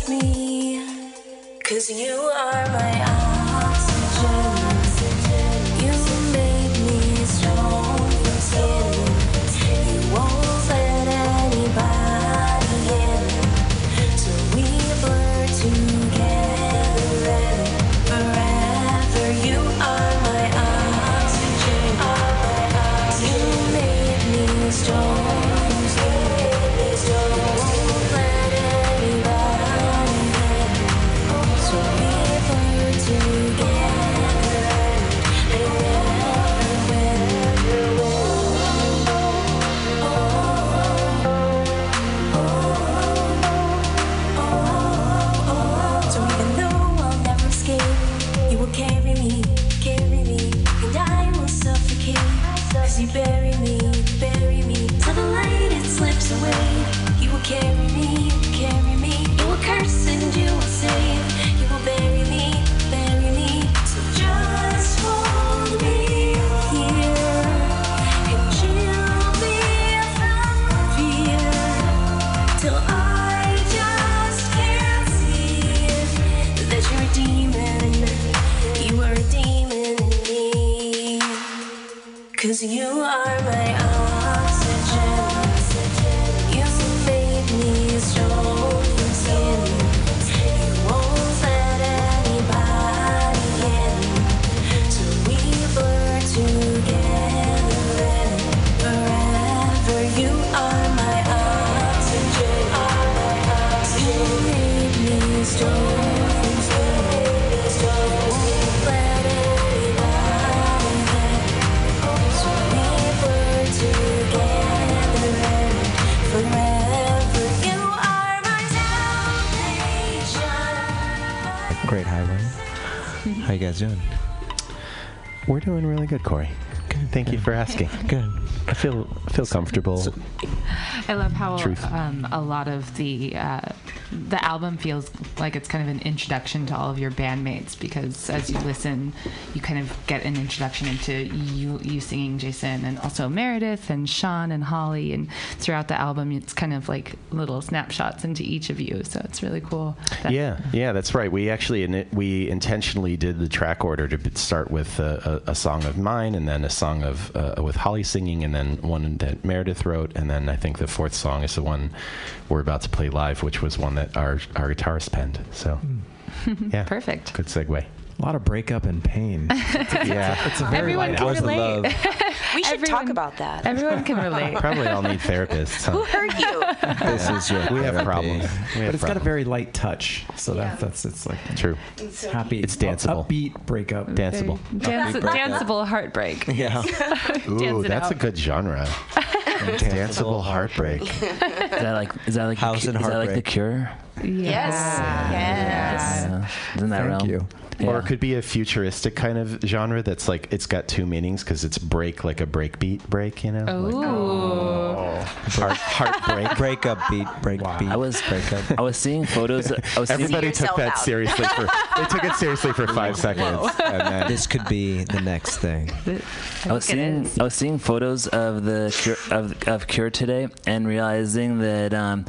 Me. Cause you are my Cause you are you guys doing? We're doing really good, Corey. Good. Thank you for asking. Good. I feel feel comfortable. I love how Truth. um, a lot of the uh, the album feels like it's kind of an introduction to all of your bandmates because as you listen, you kind of get an introduction into you you singing Jason and also Meredith and Sean and Holly and throughout the album it's kind of like little snapshots into each of you. So it's really cool. Yeah, yeah, that's right. We actually we intentionally did the track order to start with a, a, a song of mine, and then a song of uh, with Holly singing, and then one that Meredith wrote, and then I think the fourth song is the one we're about to play live, which was one that our our guitarist penned. So, hmm. yeah, perfect. Good segue. A lot of breakup and pain. yeah, it's a very Everyone light can album. relate. We should talk about that. Everyone can relate. Probably all need therapists. Who hurt you? This is your We have problems. We But have it's got a very light touch, so that, that's it's like True. it's happy. It's danceable. upbeat breakup. Danceable. Dance, Upbeat breakup. danceable heartbreak. Yeah. Ooh, Dance it that's a good genre. Danceable heartbreak. Is that like is that like House the, and is that like the Cure? Yes. Yes. Uh, isn't that Thank realm? you. Or it could be a futuristic kind of genre that's like it's got two meanings because it's break like a breakbeat break, you know? like Oh. Heart, heartbreak. Breakup beat, break beat. I was I was seeing photos. I was Everybody took that seriously for they took it seriously for five seconds. And then this could be the next thing. I was seeing I was seeing photos of the cure, of of Cure today and realizing that um,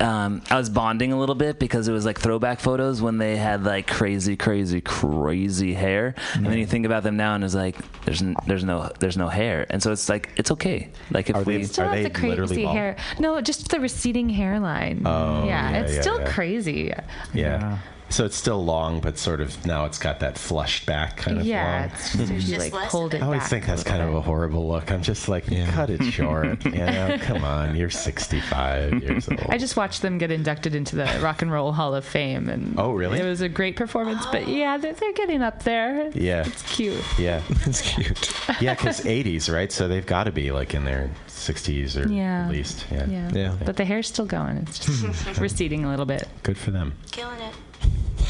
um, I was bonding a little bit because it was like throwback photos when they had like crazy, crazy, crazy hair, and then you think about them now and it's like there's n- there's no there's no hair, and so it's like it's okay. Like if we Still have the crazy hair. No, just the receding hairline. Oh, yeah, yeah, it's yeah, still yeah. crazy. Yeah. So it's still long, but sort of now it's got that flushed back kind of Yeah, long. it's just There's just like, less pulled of it I always back think that's little kind of a horrible look. I'm just like, cut it short. you know, come on, you're 65 years old. I just watched them get inducted into the Rock and Roll Hall of Fame, and Oh, really? It was a great performance. But oh. yeah, they're, they're getting up there. Yeah. it's cute. Yeah, it's cute. Yeah, because 80s, right? So they've got to be like in their 60s or Yeah. at least. Yeah. Yeah. Yeah. But the hair's still going. It's just receding a little bit. Good for them. Killing it.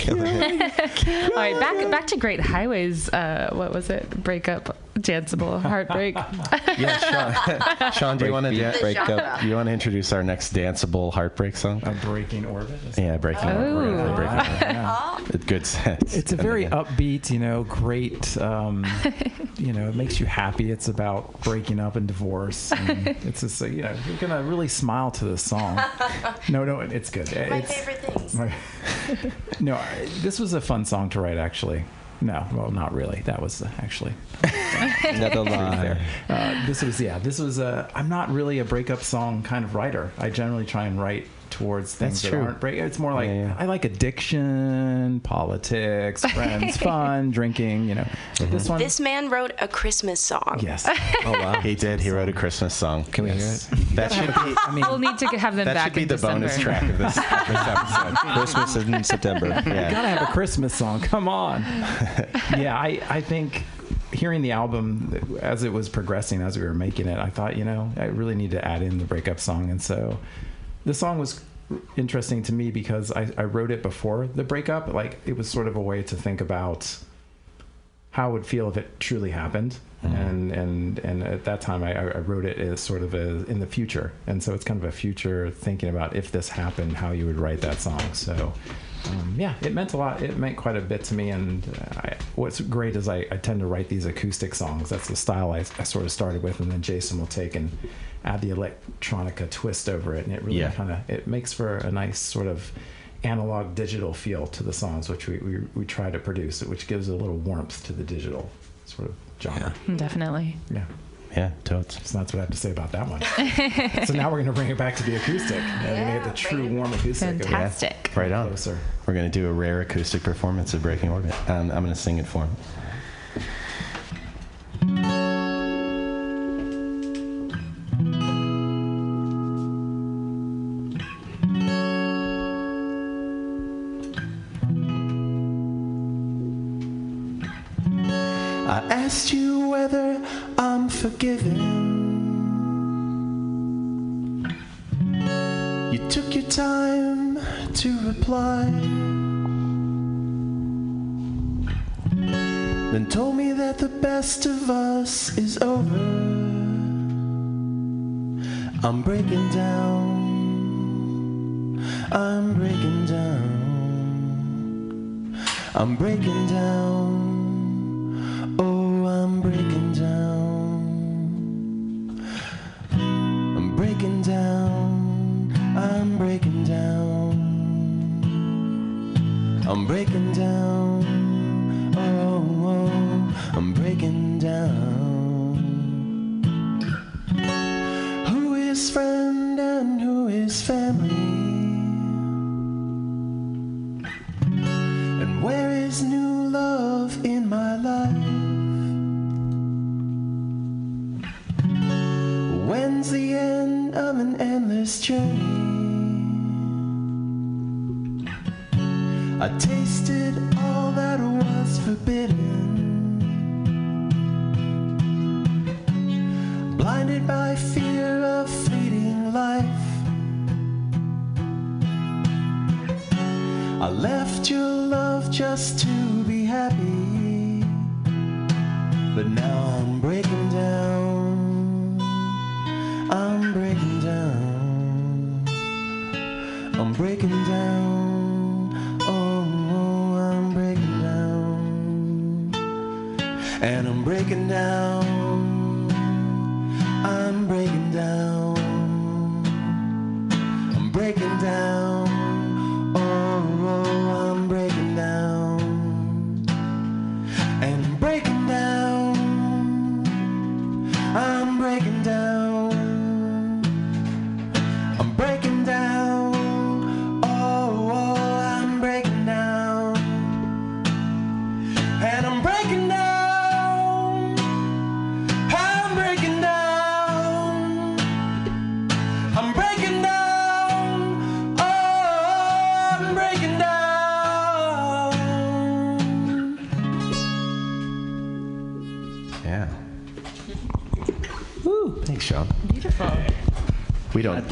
All right, back back to Great Highways. Uh, what was it? Breakup, danceable, heartbreak. Yeah, Sean. Sean, do you want to da- break up. You want to introduce our next danceable heartbreak song? A breaking orbit. Yeah, breaking Oh. orbit. Breaking Yeah. orbit. Good sense. It's a very upbeat, you know, great. Um, you know, it makes you happy. It's about breaking up and divorce. And it's just, you know, you're gonna really smile to this song. No, no, it's good. My It's- favorite things. my- no, I, this was a fun song to write, actually. No, well, not really. That was uh, actually Another lie. Uh, this was yeah. This was a. I'm not really a breakup song kind of writer. I generally try and write towards things That's that true. aren't break. It's more like Yeah, yeah. I like addiction, politics, friends, fun, drinking. You know, mm-hmm. this one. This man wrote a Christmas song. Yes. Oh wow. He did. He wrote a Christmas song. Can we hear it? That should be. I mean, we'll need to have them That back That should be in the December. bonus track of this, of this episode. Christmas in September. You Yeah. gotta have a Christmas song. Come on. yeah, I, I think hearing the album as it was progressing, as we were making it, I thought, you know, I really need to add in the breakup song. And so the song was interesting to me because I, I wrote it before the breakup. Like it was sort of a way to think about how it would feel if it truly happened. Mm-hmm. And, and and at that time I, I wrote it as sort of a, in the future, and so it's kind of a future thinking about if this happened, how you would write that song. So um, yeah, it meant a lot. It meant quite a bit to me. And uh, I, what's great is I, I tend to write these acoustic songs. That's the style I, I sort of started with, and then Jason will take and add the electronica twist over it, and it really Yeah. kind of it makes for a nice sort of analog digital feel to the songs, which we, we, we try to produce, which gives a little warmth to the digital sort of genre. Definitely. Yeah. Yeah, totes. So that's what I have to say about that one. so now we're going to bring it back to the acoustic. Yeah, we're going to get the true warm acoustic. of it. Fantastic. Right on. Closer. We're going to do a rare acoustic performance of Breaking Orbit. Um, I'm going to sing it for him.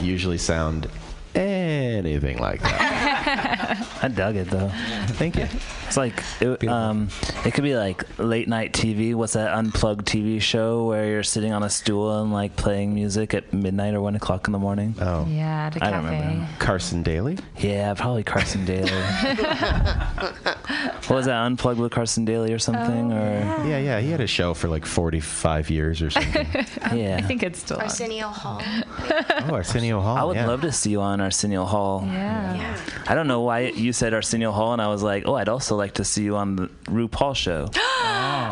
Usually sound anything like that. I dug it though. Thank you. It's like it, um, it could be like late night TV. What's that unplugged TV show where you're sitting on a stool and like playing music at midnight or one o'clock in the morning? Oh, Yeah, at a I don't cafe. remember. Carson Daly. Yeah, probably Carson Daly. what was that? Unplugged with Carson Daly or something? or Yeah, yeah. He had a show for like 45 years or something. yeah. I think it's still on. Arsenio Hall. oh, Arsenio Hall. I would yeah. love to see you on Arsenio Hall. Yeah. I don't know why you said Arsenio Hall, and I was like, oh, I'd also like to see you on the RuPaul show.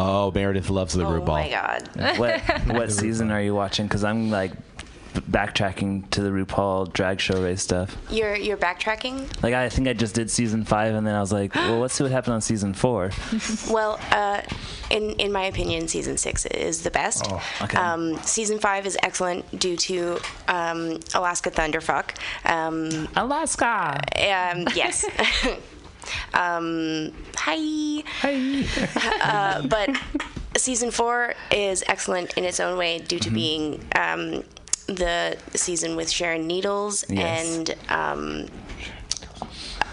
Oh, Meredith loves the Oh RuPaul. Oh my god. what what season are you watching? Because I'm like backtracking to the RuPaul drag show race stuff. You're you're backtracking. Like I think I just did season five, and then I was like, well, let's see what happened on season four. Well, uh, in in my opinion, season six is the best. Oh, okay. Um, season five is excellent due to um, Alaska Thunderfuck. Um, Alaska. um, yes. um, hi. Hi. uh, but season four is excellent in its own way due to being um, the season with Sharon Needles Yes. and. Um,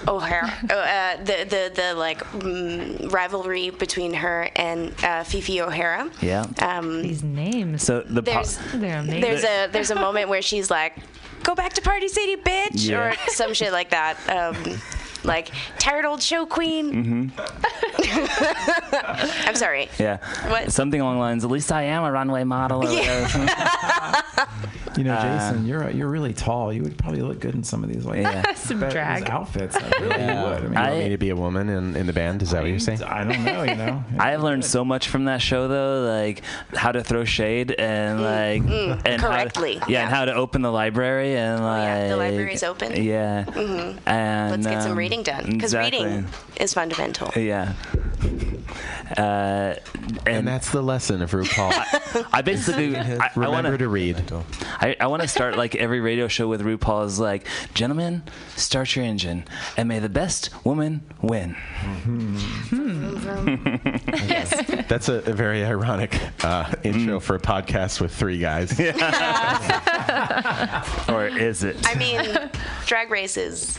O'Hara, oh, uh, the the the like mm, rivalry between her and uh, Phi Phi O'Hara. Yeah. Um, These names. So the po- there's They're amazing. there's a there's a moment where she's like, "Go back to Party City, bitch," Yeah. or some shit like that. Um, like tired old show queen. Mm-hmm. I'm sorry. yeah, What? something along the lines. At least I am a runway model. Or whatever. You know, Uh, Jason, you're you're really tall. You would probably look good in some of these like Yeah. Some drag. outfits. I really Yeah. would. I mean, you want me to be a woman in, in the band? Is that what you're saying? I don't know. You know, I have learned so much from that show, though, like how to throw shade and like mm, and correctly, How to, yeah, and how to open the library and like yeah, the library's open. Yeah, Mhm. and Let's get some um, reading done because exactly. reading is fundamental. Yeah. Uh, And and that's the lesson of RuPaul. I basically I, I Remember want to read. I, I want to start like every radio show with RuPaul is like, gentlemen, start your engine, and may the best woman win. That's a, a very ironic uh, intro for a podcast with three guys. or is it? I mean, drag races.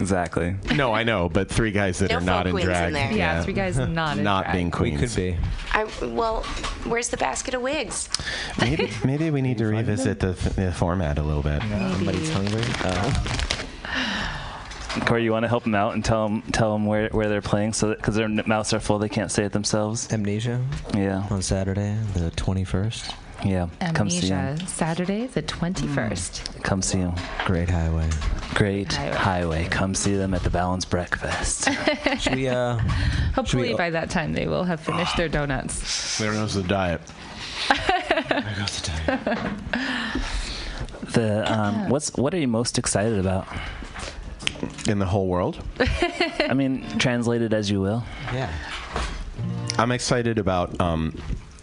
Exactly. No, I know, but three guys that No are not folk in queens in drag. there. Yeah, three guys not in not drag. being queens. We could be. I well, where's the basket of wigs? Maybe, maybe we need to revisit the, the format a little bit. Uh, Somebody's hungry. Corey, you want to help them out and tell them tell them where, where they're playing, so because their n- mouths are full, they can't say it themselves. Amnesia Yeah, on Saturday, the 21st. Yeah. Come see Amnesia, them. Saturday, the 21st. Come see them. Great Highway. Great Highway. highway. Come see them at the Balanced Breakfast. Should we, uh, Hopefully, we- by that time, they will have finished their donuts. There knows the diet. the um, what's what are you most excited about? In the whole world? I mean, translated as you will. Yeah. I'm excited about um,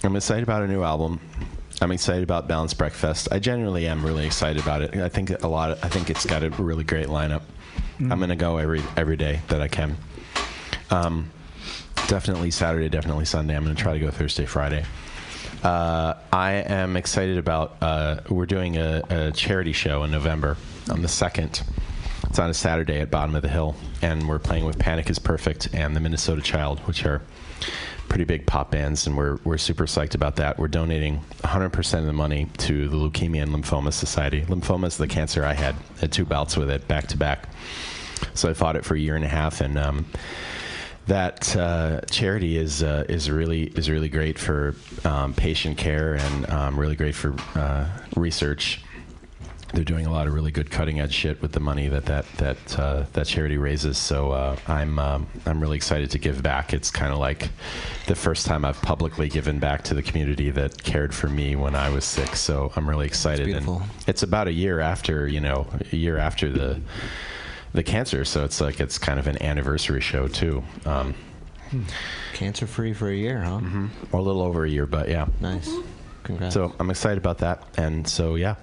I'm excited about a new album. I'm excited about Balanced Breakfast. I generally am really excited about it. I think a lot. Of, I think it's got a really great lineup. I'm gonna go every every day that I can. Um, definitely Saturday, definitely Sunday. I'm gonna try to go Thursday, Friday. Uh, I am excited about. Uh, we're doing a, a charity show in November on the second. It's on a Saturday at Bottom of the Hill, and we're playing with Panic is Perfect and the Minnesota Child, which are pretty big pop bands, and we're we're super psyched about that. We're donating 100% of the money to the Leukemia and Lymphoma Society. Lymphoma is the cancer I had. I had two bouts with it back to back. So I fought it for a year and a half, and um, that uh, charity is uh, is really is really great for um, patient care and um, really great for uh, research. They're doing a lot of really good cutting edge shit with the money that that that uh, that charity raises. So uh, I'm um, I'm really excited to give back. It's kind of like the first time I've publicly given back to the community that cared for me when I was sick. So I'm really excited. And it's about a year after you know a year after the the cancer. So it's like it's kind of an anniversary show too. Um, Cancer free for a year, huh? Mm-hmm. Or a little over a year, but yeah. Nice. Congrats. So I'm excited about that, and so yeah,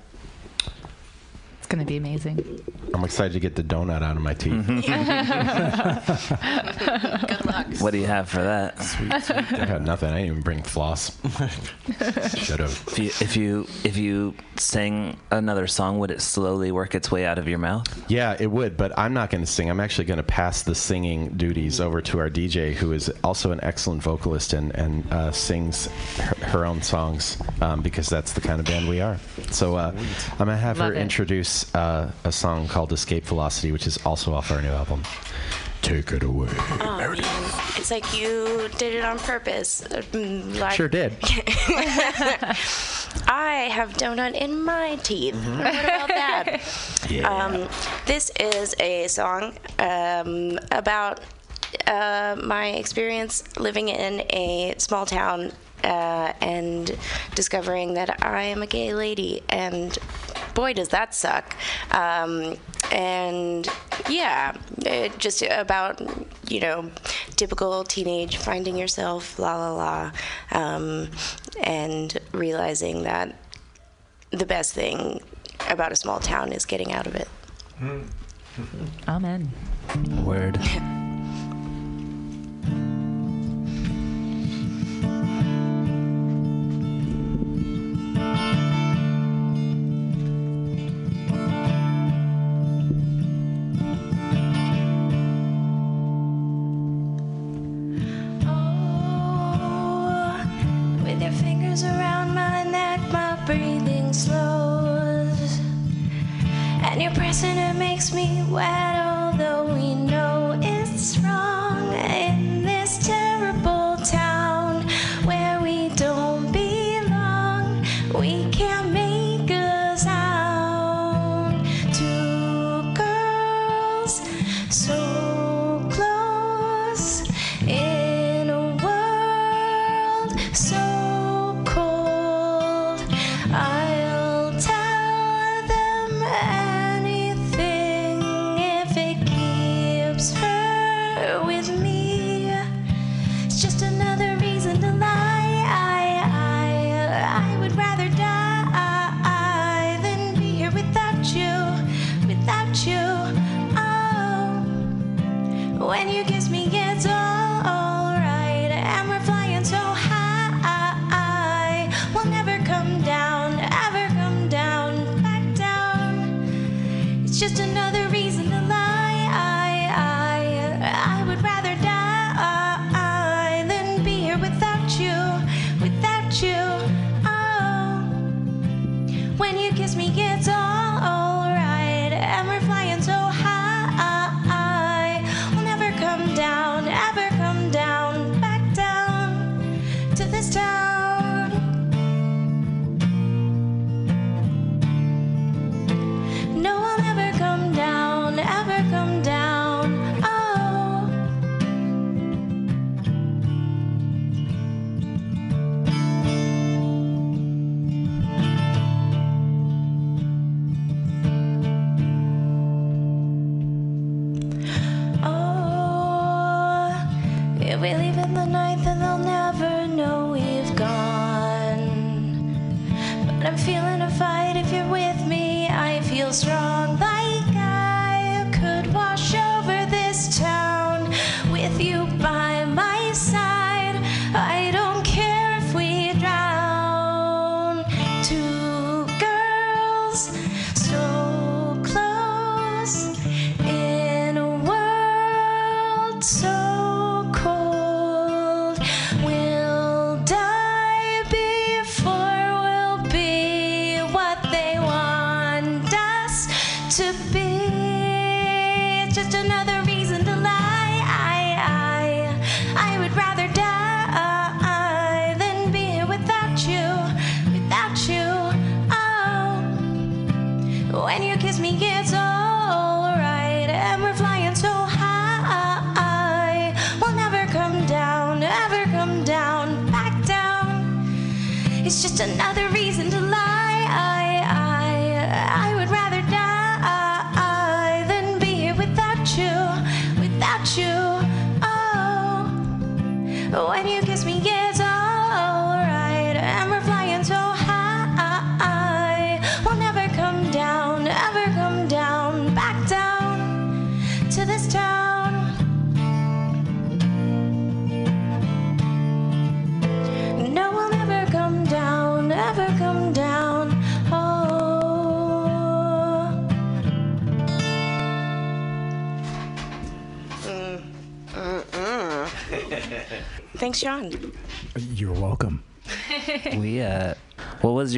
It's going to be amazing. I'm excited to get the donut out of my teeth. Good luck. What do you have for that? I got nothing. I didn't even bring floss. Should have. If you, if you if you sang another song, would it slowly work its way out of your mouth? Yeah, it would, but I'm not going to sing. I'm actually going to pass the singing duties over to our DJ, who is also an excellent vocalist and and uh, sings her, her own songs um, because that's the kind of band we are. So uh, I'm going to have Love her it. introduce uh, a song called "Escape Velocity," which is also off our new album. Take it away. Oh, man. It's like you did it on purpose. Mm, Like, Sure did. I have donut in my teeth. Mm-hmm. What about that? Yeah. Um, this is a song um, about uh, my experience living in a small town uh, and discovering that I am a gay lady. And boy, does that suck. Um, and yeah, it just about, you know, typical teenage finding yourself, la la la, um, and realizing that the best thing about a small town is getting out of it. Amen. Word. kiss me,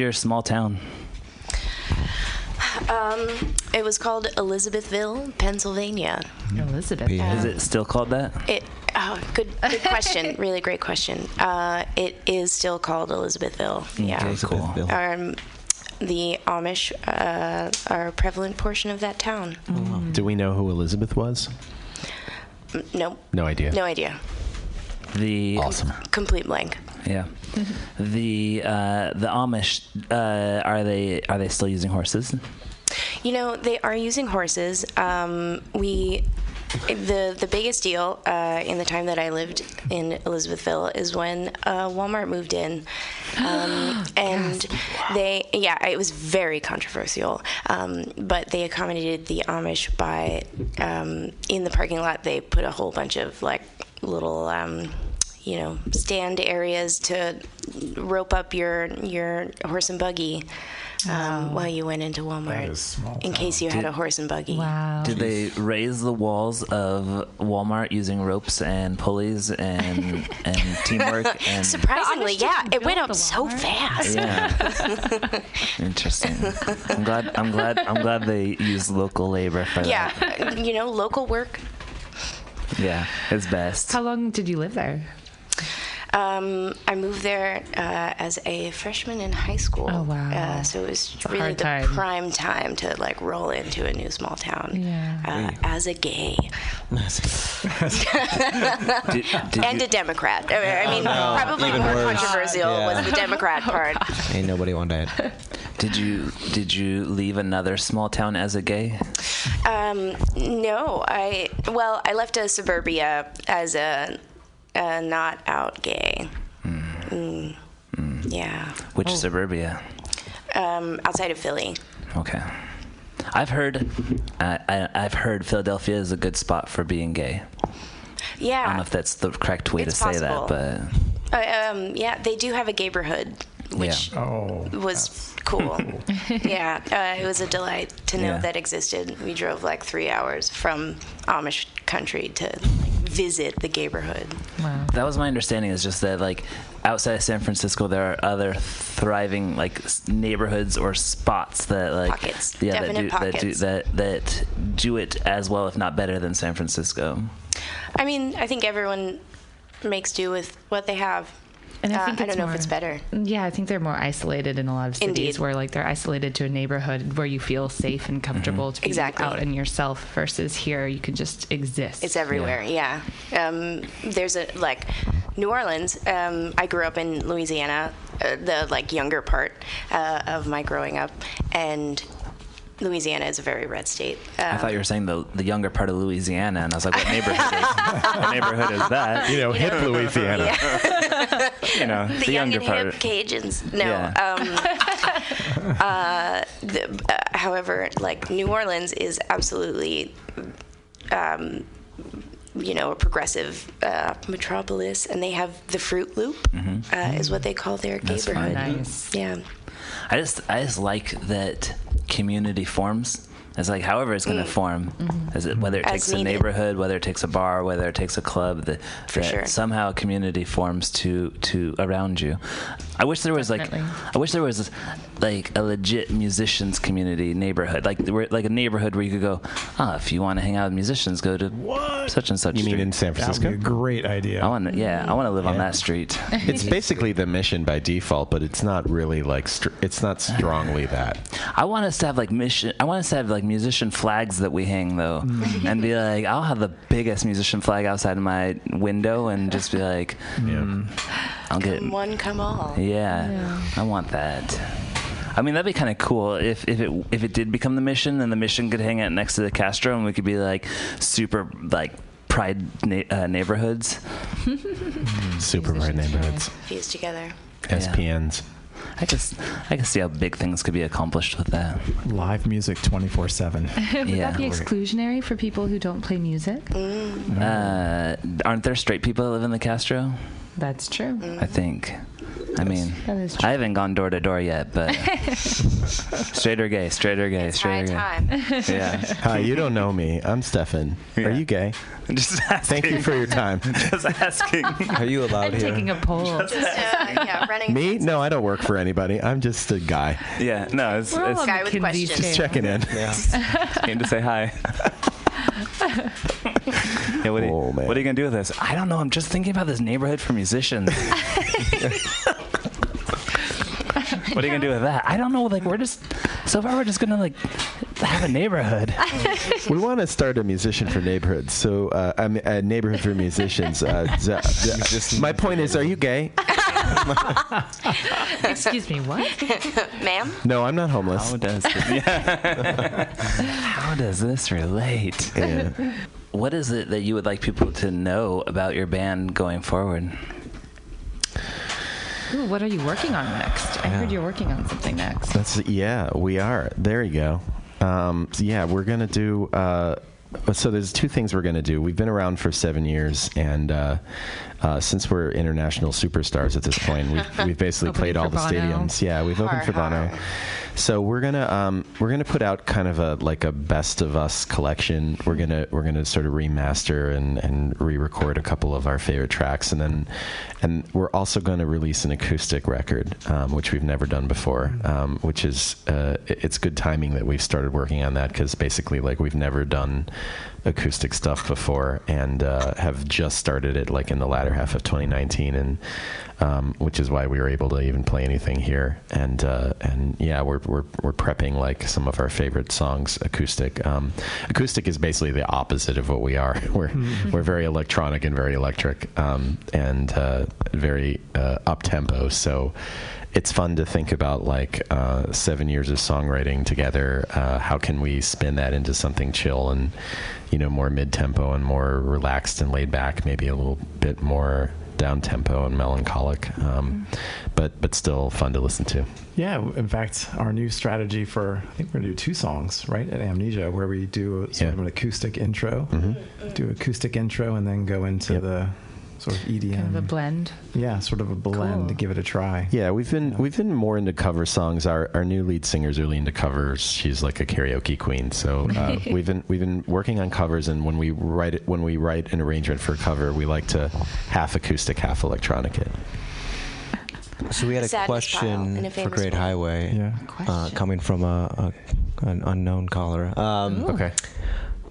your small town? Um, it was called Elizabethville, Pennsylvania. Elizabeth. Is it still called that? It. Oh, good, good question. really great question. Uh, it is still called Elizabethville. Yeah. Okay, cool. Um, the Amish uh, are a prevalent portion of that town. Do we know who Elizabeth was? Mm, No. No idea. No idea. The awesome. Complete blank. Yeah. the uh, the Amish uh, are they are they still using horses? You know, they are using horses. Um, we, the the biggest deal uh, in the time that I lived in Elizabethville is when uh, Walmart moved in, um, and they yeah it was very controversial. Um, but they accommodated the Amish by um, in the parking lot they put a whole bunch of like little. You know, stand areas to rope up your your horse and buggy um, while you went into Walmart, in case you had a horse and buggy. Wow. Did they raise the walls of Walmart using ropes and pulleys and and teamwork and Surprisingly, yeah, it went up so fast. Yeah. Interesting. I'm glad. I'm glad. I'm glad they use local labor for that. yeah, you know, local work. Yeah, it's best. How long did you live there? Um, I moved there uh, as a freshman in high school. Oh, wow. Uh, so it was a really the time. prime time to like roll into a new small town. Yeah. Uh, as a gay Did, did and you, a Democrat. I I mean, no, probably even more worse. controversial Yeah. was the Democrat part. Ain't nobody want that. did you did you leave another small town as a gay? Um, no, I well, I left a suburbia as a, a not out gay. Mm. Yeah, Which suburbia? um, outside of Philly. Okay. I've heard, I, I, I've heard Philadelphia is a good spot for being gay. Yeah. I don't know if that's the correct way It's to say that, but uh, um, yeah, they do have a gayborhood, which Oh. was cool. yeah, uh, it was a delight to know Yeah. that existed. We drove like three hours from Amish country to like, visit the neighborhood. Wow. that was my understanding. Is just that like outside of San Francisco, there are other thriving like neighborhoods or spots that like Pockets. yeah that Definite do, that do pockets. that that do it as well, if not better, than San Francisco. I mean, I think everyone makes do with what they have. And I Uh, think I don't know more, if it's better. Yeah, I think they're more isolated in a lot of cities Indeed. where like they're isolated to a neighborhood where you feel safe and comfortable to be Exactly. out in yourself versus here you can just exist. It's everywhere. Yeah. Um, there's a like New Orleans. Um, I grew up in Louisiana, uh, the like younger part uh, of my growing up, and Louisiana is a very red state. I Um, thought you were saying the the younger part of Louisiana, and I was like, what neighborhood? is, what neighborhood is that? You know, hip Louisiana. You know, the, the young younger and part. hip Cajuns. No. Yeah. Um, uh, the, uh, however, like New Orleans is absolutely, um, you know, a progressive uh, metropolis, and they have the Fruit Loop, uh, is what they call their Mm-hmm. That's fun. neighborhood. Nice. Yeah. I just I just like that community forms. It's like however it's going to form, is it whether it Mm. As takes a neighborhood, whether it takes a bar, whether it takes a club, that, For that sure. somehow a community forms to to around you. I wish there was Definitely. like I wish there was like a legit musicians community neighborhood, like like a neighborhood where you could go, ah, if you want to hang out with musicians, go to such and such. You mean in San That would be Francisco? a great idea. I want to, yeah, I want to live on that street. It's basically the mission by default, but it's not really like str- it's not strongly that. I want us to have like mission. I want us to have like musician flags that we hang though, Mm. and be like, I'll have the biggest musician flag outside of my window and just be like, mm, I'll get Come one, come all. yeah, Yeah. I want that. I mean, that'd be kind of cool if, if it if it did become the mission, then the mission could hang out next to the Castro, and we could be like super like pride na- uh, neighborhoods. Super bright neighborhoods. Fused together. SPNs. I just I can see how big things could be accomplished with that. Live music 24 7. Would that be exclusionary for people who don't play music? Uh, aren't there straight people that live in the Castro? That's true. I think. I mean, I haven't gone door to door yet, but straight or gay, straight or gay, straight or gay. Yeah. Hi, you don't know me. I'm Stefan. Are you gay? Just asking. Thank you for your time. Just asking. Are you allowed here? I'm here? taking a poll. Just, uh, yeah, running. Me? No, I don't work for anybody. I'm just a guy. Yeah, no, it's, We're it's on Guy with Kinsey questions. Just checking in. came to say hi. yeah, what, are you, Oh, man. what are you gonna do with this? I don't know. I'm just thinking about this neighborhood for musicians. What are you gonna do with that? I don't know. Like we're just so far we're just gonna like have a neighborhood. We want to start a musician for neighborhoods. So, uh, I mean, a neighborhood for musicians. Uh, z- z- my point is, are you gay? Excuse me, what? Ma'am? No, I'm not homeless. How does how does this relate? Yeah. What is it that you would like people to know about your band going forward? Ooh, what are you working on next? I heard you're working on something next. That's yeah, we are. There you go. Um, so yeah, we're gonna do. Uh, so there's two things we're gonna do. We've been around for seven years, and uh, uh, since we're international superstars at this point, we've, we've basically played all the Bono. stadiums. Yeah, we've opened Har, for Bono. har. So we're gonna um, we're gonna put out kind of a like a best of us collection. We're gonna we're gonna sort of remaster and, and re-record a couple of our favorite tracks, and then and we're also going to release an acoustic record, um, which we've never done before. Um, which is uh, it's good timing that we've started working on that because basically like we've never done acoustic stuff before and uh, have just started it like in the latter half of 2019 and um, which is why we were able to even play anything here. And uh, and yeah we're, we're we're prepping like some of our favorite songs acoustic. Um, acoustic is basically the opposite of what we are. We're we're very electronic and very electric um, and uh, very uh, up tempo. So it's fun to think about like uh, seven years of songwriting together. Uh, how can we spin that into something chill and you know more mid tempo and more relaxed and laid back, maybe a little bit more down tempo and melancholic, um, but but still fun to listen to. Yeah, in fact, our new strategy for I think we're gonna do two songs, right, at Amnesia, where we do sort Yeah. of an acoustic intro, do acoustic intro, and then go into the sort of EDM. Kind of a blend. yeah, sort of a blend to Cool. give it a try. Yeah, we've been we've been more into cover songs. Our our new lead singer's really into covers. She's like a karaoke queen. So uh, we've been we've been working on covers, and when we write it, when we write an arrangement for a cover, we like to half acoustic, half electronic it. So we had a Sad question a for Great way. Highway, Yeah. uh, coming from a, a an unknown caller. Um, Okay.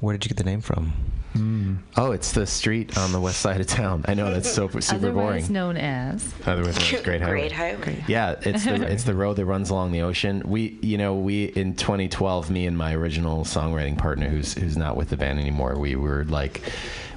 Where did you get the name from? Mm. Oh, it's the street on the west side of town. I know that's so super boring. Otherwise known as. Otherwise known as Great Highway. Great highway. Yeah, it's the it's the road that runs along the ocean. We, you know, we in 2012, me and my original songwriting partner, who's who's not with the band anymore, we were like,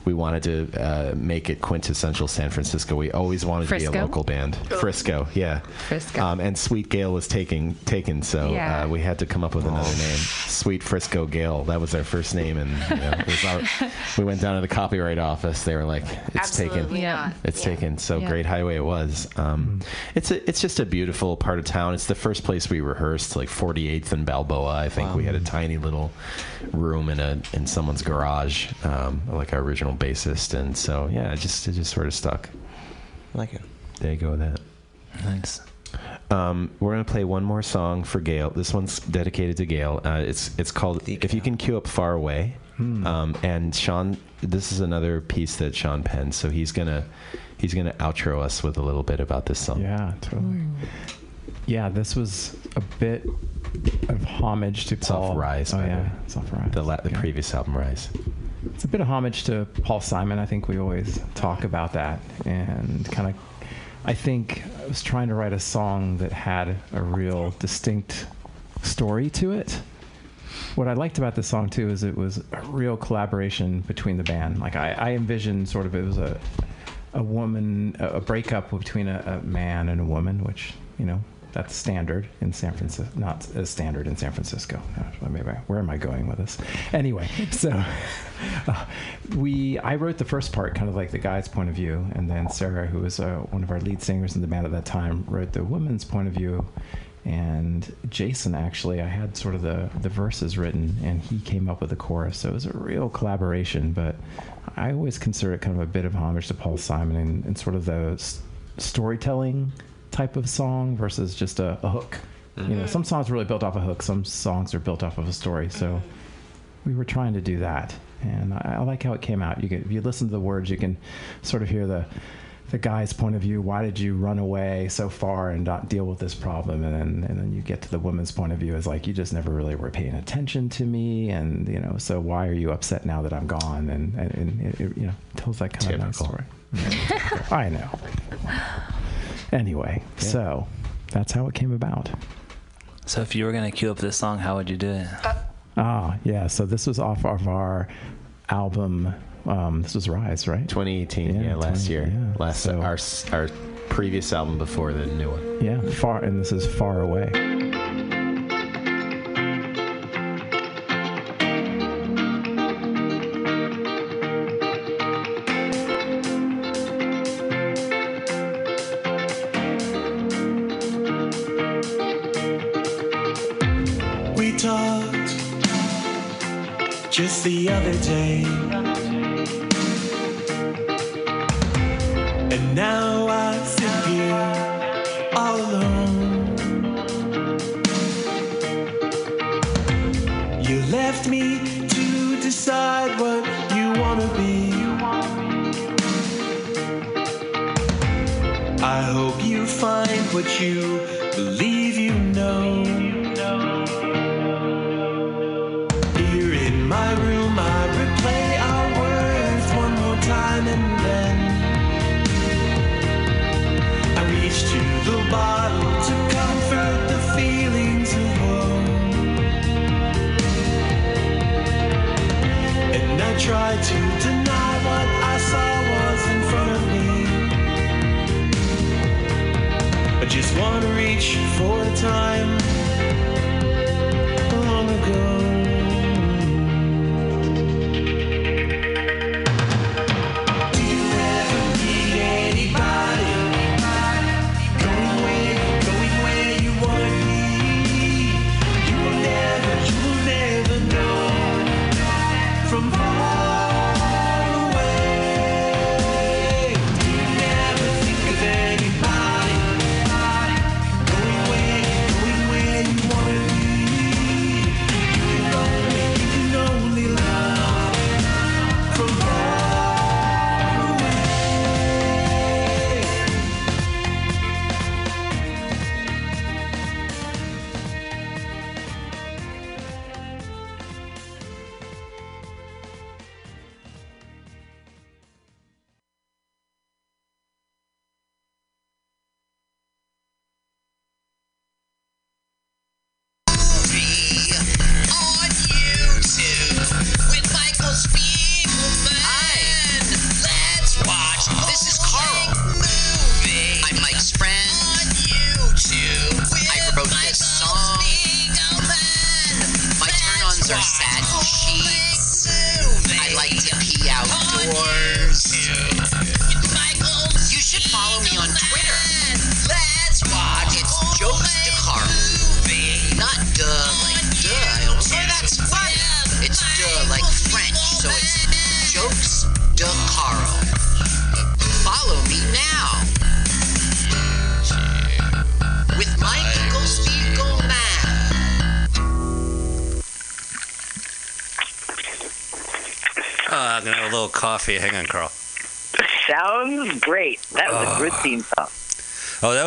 we wanted to uh, make it quintessential San Francisco. We always wanted to be a local band. Frisco, yeah. Frisco. Um, and Sweet Gale was taking taken, so Yeah. uh, we had to come up with another name. Sweet Frisco Gale. That was our first name, and you know, was our, we went down to the copyright office. They were like, "It's taken." Absolutely Yeah. not. It's Yeah. taken. So Yeah. Great Highway it was. Um, It's a, it's just a beautiful part of town. It's the first place we rehearsed, like 48th and Balboa. I think we had a tiny little room in a in someone's garage, um, like our original bassist, and so yeah, it just it just sort of stuck. I like it. There you go with that. Nice. Um, we're gonna play one more song for Gail. This one's dedicated to Gail. Uh, it's it's called "If You Can Cue Up Far Away." Um, and Sean, this is another piece that Sean penned, so he's gonna he's gonna outro us with a little bit about this song. Yeah, totally. Yeah, this was a bit of homage to It's Paul. off Rise, Oh yeah, way. it's off Rise. The la- the Yeah. previous album, Rise. It's a bit of homage to Paul Simon. I think we always talk about that, and kind of. I think I was trying to write a song that had a real distinct story to it, what I liked about this song too is it was a real collaboration between the band. Like I, I envisioned sort of it was a a woman a breakup between a, a man and a woman, which you know that's standard in San Francisco, not as standard in San Francisco. Maybe I- where am I going with this? Anyway, so uh, we I wrote the first part, kind of like the guy's point of view, and then Sarah, who was uh, one of our lead singers in the band at that time, wrote the woman's point of view. And Jason, actually, I had sort of the, the verses written, and he came up with the chorus. So it was a real collaboration. But I always consider it kind of a bit of homage to Paul Simon and, and sort of the s- storytelling type of song versus just a, a hook. You know, Mhm. some songs are really built off a hook. Some songs are built off of a story. So we were trying to do that, and I, I like how it came out. You can, if you listen to the words, you can sort of hear the the guy's point of view. Why did you run away so far and not deal with this problem? And then and then you get to the woman's point of view as like you just never really were paying attention to me, and you know, so why are you upset now that I'm gone? And and, and it, it, you know tells that kind of nice story. I know. Anyway, so that's how it came about. So if you were gonna cue up this song, how would you do it? Ah, yeah. So this was off of our album. Um, this was Rise, right? 2018, yeah, last 20 year. yeah. Last So- our our previous album before the new one. Yeah, far, and this is far away.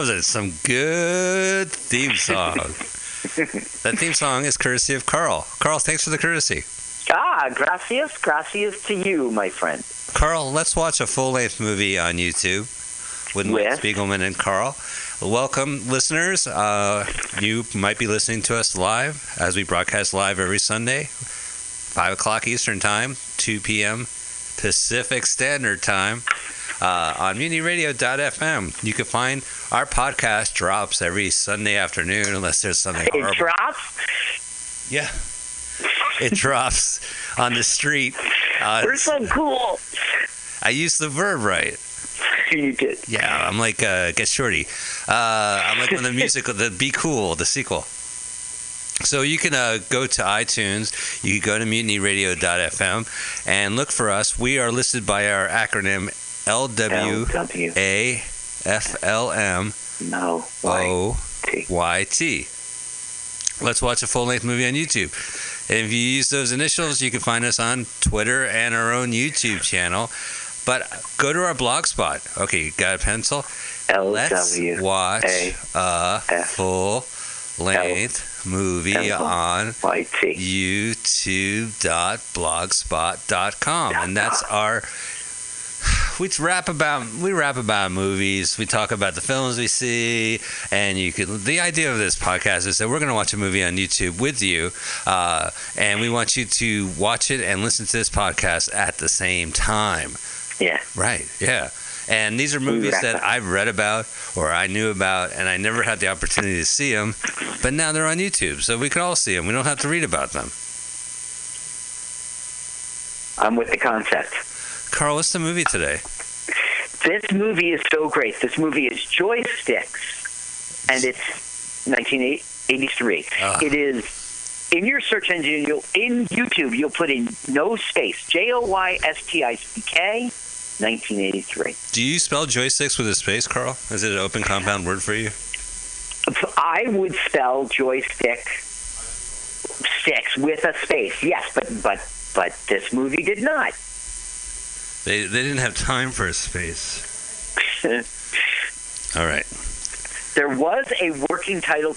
Was a, some good theme song. that theme song is courtesy of Carl. Carl, thanks for the courtesy. Ah, gracias, gracias to you, my friend. Carl, let's watch a full length movie on YouTube. with Mike Spiegelman and Carl. Welcome, listeners. Uh, you might be listening to us live as we broadcast live every Sunday, 5 o'clock Eastern Time, 2 p.m. Pacific Standard Time uh, on MutinyRadio.fm. You can find our podcast drops every Sunday afternoon unless there's something horrible. It drops. Yeah. It drops on the street. Uh, We're so cool. I used the verb right. You did. Yeah, I'm like uh, Get Shorty. Uh, I'm like when the musical, the Be Cool, the sequel. So you can uh, go to iTunes, you can go to mutinyradio.fm and look for us. We are listed by our acronym LWAFLM no, O Y T. Let's watch a full length movie on YouTube. And if you use those initials, you can find us on Twitter and our own YouTube channel. But go to our blog spot. Okay, you got a pencil? Let's watch a full length movie on Y T youtube.blogspot.com. And that's our we rap about we rap about movies. We talk about the films we see, and you could. The idea of this podcast is that we're going to watch a movie on YouTube with you, uh, and we want you to watch it and listen to this podcast at the same time. Yeah. Right. Yeah. And these are movies that I've read about or I knew about, and I never had the opportunity to see them, but now they're on YouTube, so we can all see them. We don't have to read about them. I'm with the concept. Carl, what's the movie today? This movie is so great. This movie is Joysticks, and it's 1983. Ah. It is in your search engine. You'll in YouTube. You'll put in no space. J O Y S T I C K. 1983. Do you spell joysticks with a space, Carl? Is it an open compound word for you? I would spell joystick six with a space. Yes, but but but this movie did not. They they didn't have time for a space. All right. There was a working title